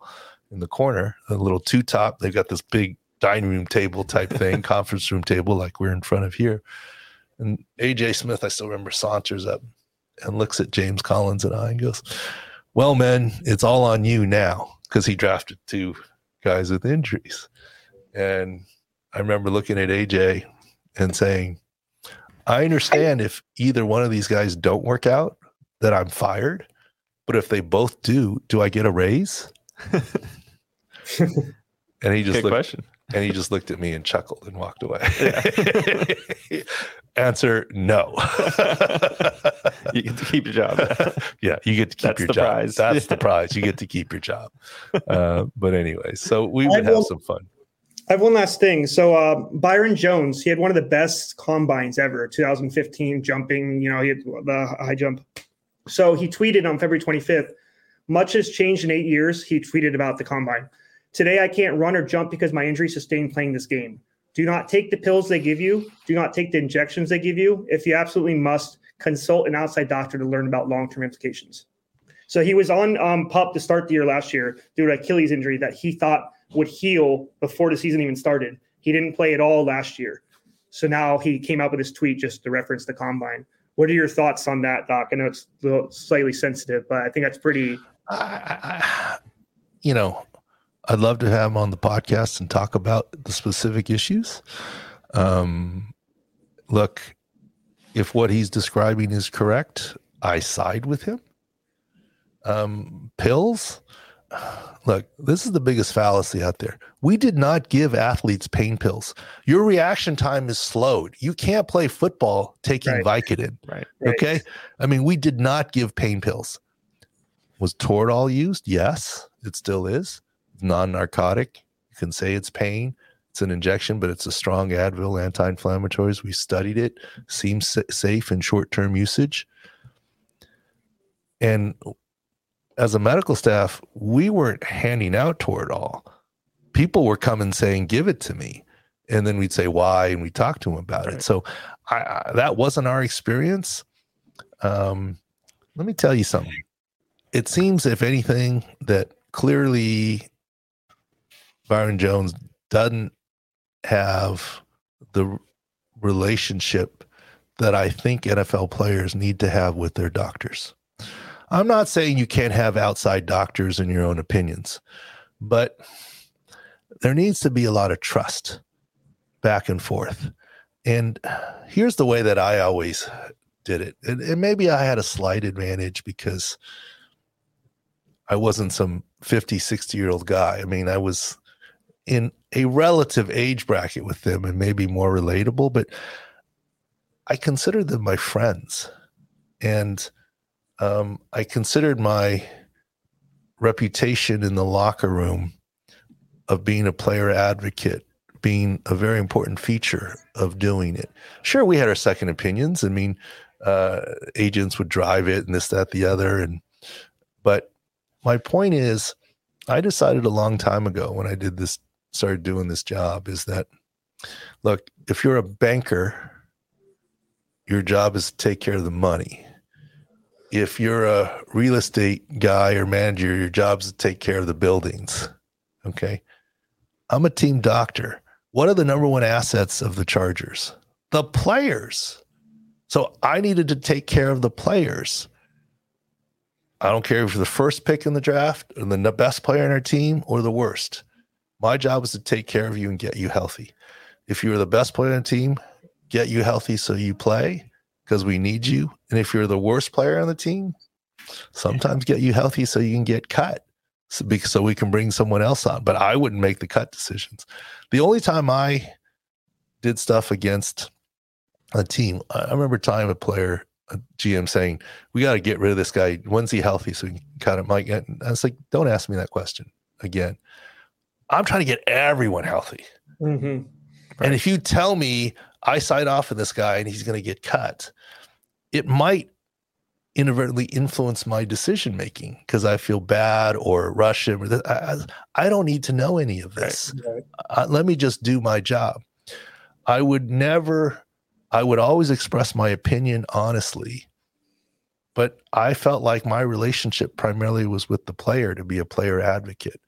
in the corner, a little two top. They've got this big dining room table type <laughs> thing, conference room table like we're in front of here. And AJ Smith, I still remember, saunters up and looks at James Collins and I and goes, Well, men, it's all on you now because he drafted two guys with injuries. And I remember looking at AJ and saying, I understand if either one of these guys don't work out that I'm fired, but if they both do, do I get a raise? <laughs> and he just Good looked, question. <laughs> and he just looked at me and chuckled and walked away. Yeah. <laughs> Answer no. you get to keep your job. yeah, you get to keep That's your the job. prize. That's the prize. You get to keep your job. Uh, but anyway, so we would have some fun. I have one last thing. So uh, Byron Jones, he had one of the best combines ever, 2015 jumping. You know, he had the high jump. So he tweeted on February 25th. Much has changed in eight years. He tweeted about the combine. Today, I can't run or jump because my injury sustained playing this game. Do not take the pills they give you. Do not take the injections they give you. If you absolutely must, consult an outside doctor to learn about long term implications. So he was on um, PUP to start the year last year due to Achilles injury that he thought would heal before the season even started. He didn't play at all last year. So now he came out with this tweet just to reference the combine. What are your thoughts on that, Doc? I know it's a little slightly sensitive, but I think that's pretty. I, I, you know, I'd love to have him on the podcast and talk about the specific issues. Um, look, if what he's describing is correct, I side with him. Um, pills, <sighs> look, this is the biggest fallacy out there. We did not give athletes pain pills. Your reaction time is slowed. You can't play football taking right. Vicodin. Right. Okay. I mean, we did not give pain pills. Was Toradol used? Yes, it still is non-narcotic. You can say it's pain. It's an injection, but it's a strong Advil anti-inflammatories. We studied it. Seems safe in short-term usage. And as a medical staff, we weren't handing out Toradol. People were coming saying, "Give it to me," and then we'd say why, and we talked to them about right. it. So I, I, that wasn't our experience. Um, let me tell you something. It seems, if anything, that clearly Byron Jones doesn't have the relationship that I think NFL players need to have with their doctors. I'm not saying you can't have outside doctors and your own opinions, but there needs to be a lot of trust back and forth. And here's the way that I always did it. And, and maybe I had a slight advantage because I wasn't some 50, 60 year old guy. I mean, I was in a relative age bracket with them and maybe more relatable, but I considered them my friends. And um, I considered my reputation in the locker room of being a player advocate being a very important feature of doing it. Sure, we had our second opinions. I mean, uh, agents would drive it and this, that, the other. And, but my point is, I decided a long time ago when I did this started doing this job is that look, if you're a banker, your job is to take care of the money. If you're a real estate guy or manager, your job is to take care of the buildings. Okay. I'm a team doctor. What are the number one assets of the Chargers? The players. So I needed to take care of the players. I don't care if you're the first pick in the draft or the best player in our team or the worst. My job is to take care of you and get you healthy. If you're the best player on the team, get you healthy so you play because we need you. And if you're the worst player on the team, sometimes get you healthy so you can get cut so, because, so we can bring someone else on. But I wouldn't make the cut decisions. The only time I did stuff against a team, I remember time a player, a GM saying, "We got to get rid of this guy. When's he healthy?" So we can cut him. Like, I was like, "Don't ask me that question again." I'm trying to get everyone healthy. Mm-hmm. Right. And if you tell me I side off of this guy and he's going to get cut, it might inadvertently influence my decision making because I feel bad or rush him. Or I, I, don't need to know any of this. Right. Uh, let me just do my job. I would never, I would always express my opinion honestly, but I felt like my relationship primarily was with the player to be a player advocate.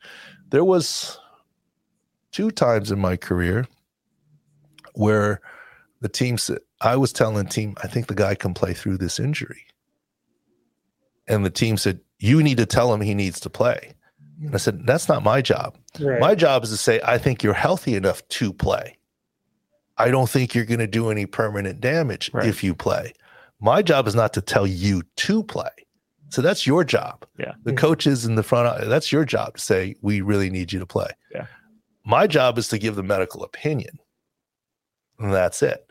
There was two times in my career where the team said, I was telling the team, I think the guy can play through this injury. And the team said, You need to tell him he needs to play. And I said, That's not my job. Right. My job is to say, I think you're healthy enough to play. I don't think you're going to do any permanent damage right. if you play. My job is not to tell you to play. So that's your job. Yeah. The mm-hmm. coaches in the front, that's your job to say, we really need you to play. Yeah. My job is to give the medical opinion. And that's it.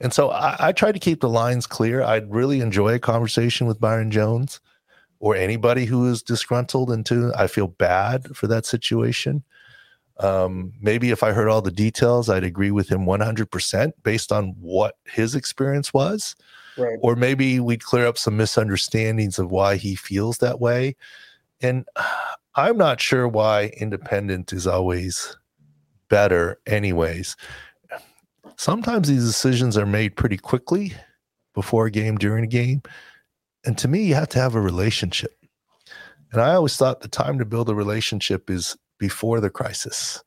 And so I, I try to keep the lines clear. I'd really enjoy a conversation with Byron Jones or anybody who is disgruntled into I feel bad for that situation. Um, maybe if I heard all the details, I'd agree with him 100% based on what his experience was. Right. Or maybe we'd clear up some misunderstandings of why he feels that way. And <sighs> I'm not sure why independent is always better, anyways. Sometimes these decisions are made pretty quickly before a game, during a game. And to me, you have to have a relationship. And I always thought the time to build a relationship is before the crisis.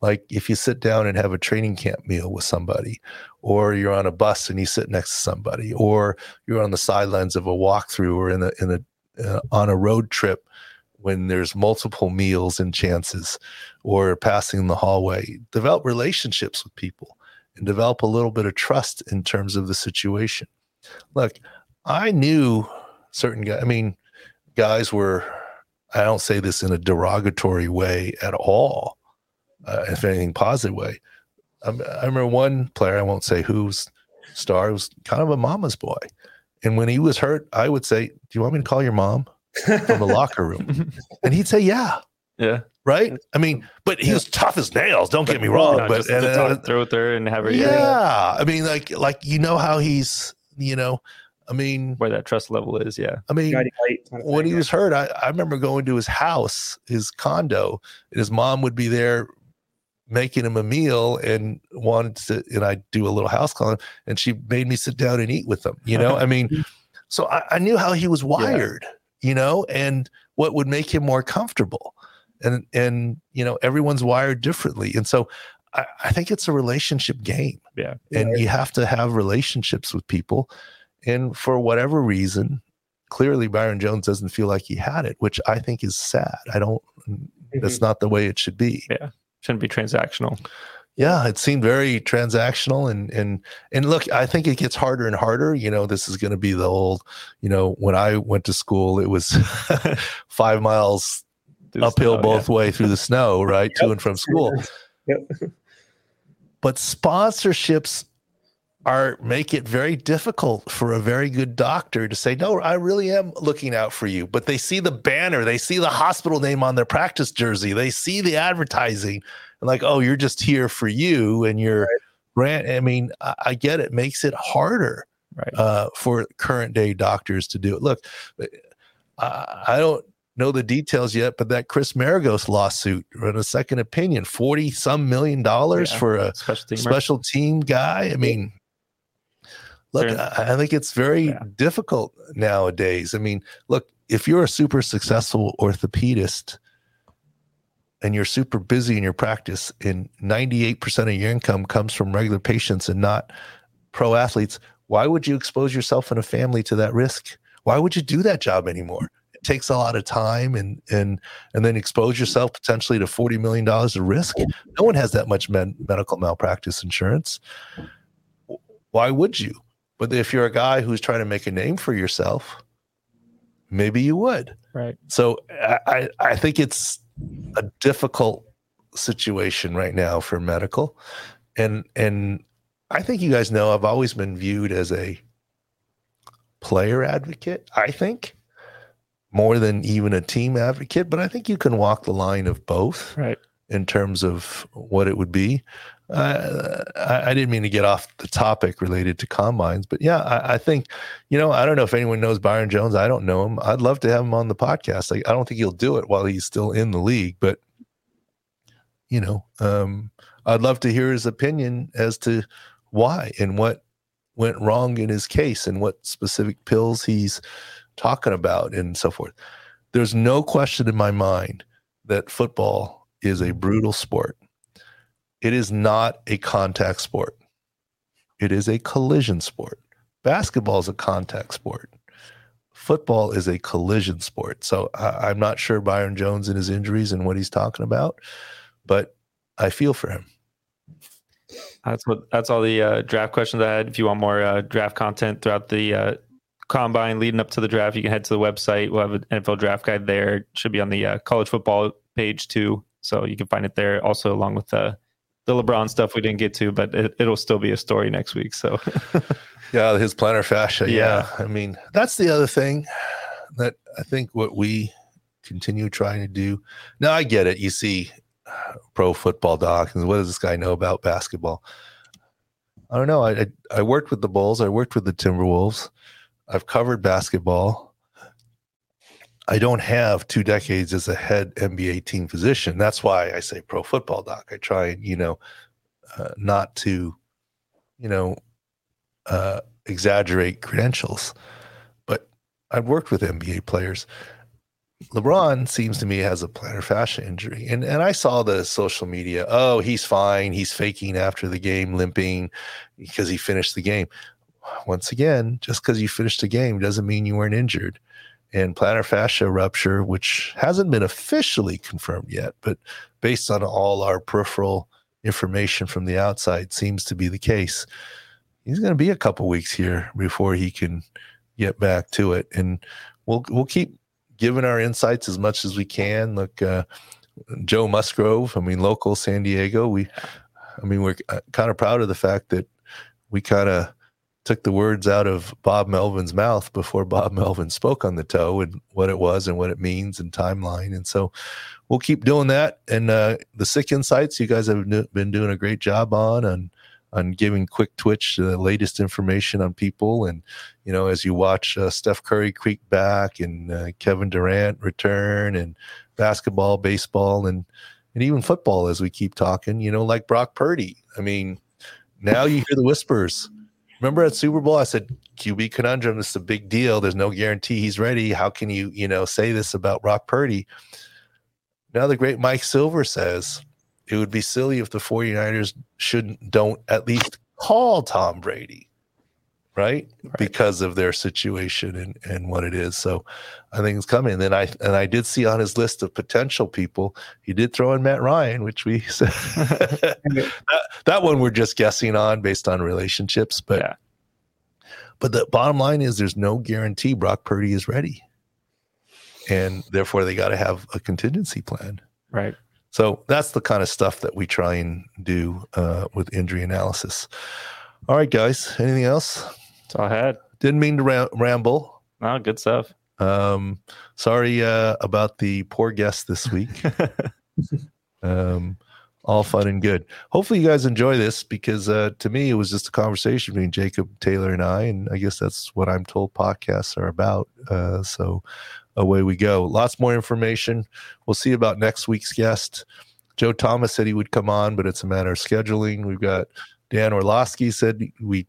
Like if you sit down and have a training camp meal with somebody, or you're on a bus and you sit next to somebody, or you're on the sidelines of a walkthrough or in a in a uh, on a road trip when there's multiple meals and chances or passing in the hallway develop relationships with people and develop a little bit of trust in terms of the situation look i knew certain guys i mean guys were i don't say this in a derogatory way at all uh, if anything positive way I, I remember one player i won't say whose star was kind of a mama's boy and when he was hurt i would say do you want me to call your mom from the <laughs> locker room. And he'd say, Yeah. Yeah. Right. I mean, but he yeah. was tough as nails. Don't get me wrong. No, but and, uh, throw it there and have her. Yeah. I mean, like, like you know how he's, you know, I mean, where that trust level is. Yeah. I mean, when he was hurt, I, I remember going to his house, his condo, and his mom would be there making him a meal and wanted to, and I do a little house call, and she made me sit down and eat with them. You know, I mean, <laughs> so I, I, knew how he was wired. Yeah you know, and what would make him more comfortable. And and you know, everyone's wired differently. And so I, I think it's a relationship game. Yeah. And you have to have relationships with people. And for whatever reason, clearly Byron Jones doesn't feel like he had it, which I think is sad. I don't mm-hmm. that's not the way it should be. Yeah. Shouldn't be transactional yeah it seemed very transactional and and and look i think it gets harder and harder you know this is going to be the old you know when i went to school it was <laughs> five miles uphill snow, both yeah. way through the snow <laughs> right yep. to and from school yep. but sponsorships are make it very difficult for a very good doctor to say no i really am looking out for you but they see the banner they see the hospital name on their practice jersey they see the advertising and like, oh, you're just here for you and you're right. I mean, I, I, get it. Makes it harder right. uh, for current day doctors to do it. Look, I, I don't know the details yet, but that Chris Maragos lawsuit and a second opinion, 40 some million dollars yeah. for a special team, special team guy. I mean, look, I, I, think it's very yeah. difficult nowadays. I mean, look, if you're a super successful orthopedist, and you're super busy in your practice and 98% of your income comes from regular patients and not pro athletes why would you expose yourself and a family to that risk? Why would you do that job anymore? It takes a lot of time and and and then expose yourself potentially to forty million dollars of risk. No one has that much med- medical malpractice insurance. Why would you? But if you're a guy who's trying to make a name for yourself, maybe you would. Right. So I I think it's a difficult situation right now for medical, and and I think you guys know I've always been viewed as a player advocate. I think more than even a team advocate, but I think you can walk the line of both. Right. In terms of what it would be, uh, I, I, didn't mean to get off the topic related to combines, but yeah, I, I, think, you know, I don't know if anyone knows Byron Jones. I don't know him. I'd love to have him on the podcast. Like, I don't think he'll do it while he's still in the league, but you know, um, I'd love to hear his opinion as to why and what went wrong in his case and what specific pills he's talking about and so forth. There's no question in my mind that football is a brutal sport. It is not a contact sport. It is a collision sport. Basketball is a contact sport. Football is a collision sport. So I, am not sure Byron Jones and his injuries and what he's talking about, but I feel for him. That's what. That's all the uh, draft questions I had. If you want more uh, draft content throughout the uh, combine leading up to the draft, you can head to the website. We'll have an NFL draft guide there. It should be on the uh, college football page too, so you can find it there. Also, along with the the LeBron stuff we didn't get to, but it, will still be a story next week. So, <laughs> yeah, his plantar fascia. Yeah. yeah, I mean that's the other thing that I think what we continue trying to do. Now I get it. You see pro football doc and what does this guy know about basketball? I don't know. I, I, I worked with the Bulls. I worked with the Timberwolves. I've covered basketball. I don't have two decades as a head NBA team physician. That's why I say pro football doc. I try and you know uh, not to you know uh, exaggerate credentials, but I've worked with NBA players. LeBron seems to me has a plantar fascia injury. And and I saw the social media, oh, he's fine. He's faking after the game, limping because he finished the game. Once again, just because you finished the game doesn't mean you weren't injured. And plantar fascia rupture, which hasn't been officially confirmed yet, but based on all our peripheral information from the outside, seems to be the case. He's going to be a couple weeks here before he can get back to it. And we'll we'll keep giving our insights as much as we can. Look, uh, Joe Musgrove, I mean, local San Diego. We, I mean, we're uh, kind of proud of the fact that we kind of took the words out of Bob Melvin's mouth before Bob <laughs> Melvin spoke on the toe and what it was and what it means and timeline. And so we'll keep doing that. And uh, the sick insights, you guys have been doing a great job on. And on giving quick twitch the latest information on people. And, you know, as you watch uh, Steph Curry creep back and uh, Kevin Durant return and basketball, baseball, and, and even football, as we keep talking, you know, like Brock Purdy. I mean, now you hear the whispers. Remember at Super Bowl, I said, QB conundrum, this is a big deal. There's no guarantee he's ready. How can you, you know, say this about Brock Purdy? Now the great Mike Silver says, it would be silly if the 49ers shouldn't don't at least call Tom Brady, right? right? Because of their situation and, and what it is. So I think it's coming. And then I and I did see on his list of potential people, he did throw in Matt Ryan, which we <laughs> said <laughs> <laughs> that, that one we're just guessing on based on relationships. But yeah. but the bottom line is there's no guarantee Brock Purdy is ready. And therefore they got to have a contingency plan. Right. So that's the kind of stuff that we try and do uh, with injury analysis. All right, guys. Anything else? That's all I had. Didn't mean to ram- ramble. No, good stuff. Um, sorry uh, about the poor guest this week. <laughs> um, all fun and good. Hopefully, you guys enjoy this because uh, to me, it was just a conversation between Jacob Taylor and I, and I guess that's what I'm told podcasts are about. Uh, so away we go. Lots more information. We'll see about next week's guest. Joe Thomas said he would come on, but it's a matter of scheduling. We've got Dan Orlovsky said we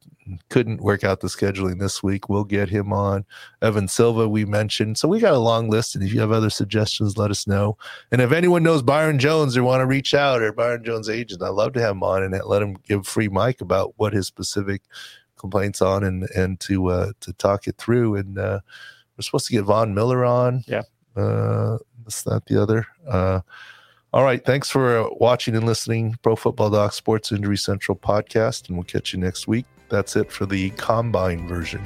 couldn't work out the scheduling this week. We'll get him on. Evan Silva, we mentioned. So we got a long list. And if you have other suggestions, let us know. And if anyone knows Byron Jones or want to reach out or Byron Jones agent, I'd love to have him on and let him give free mic about what his specific complaints on and and to uh, to talk it through. And uh, we're supposed to get Von Miller on. Yeah. Uh, this, that, the other. Uh, all right. Thanks for uh, watching and listening. Pro Football Doc Sports Injury Central podcast, and we'll catch you next week. That's it for the combine version.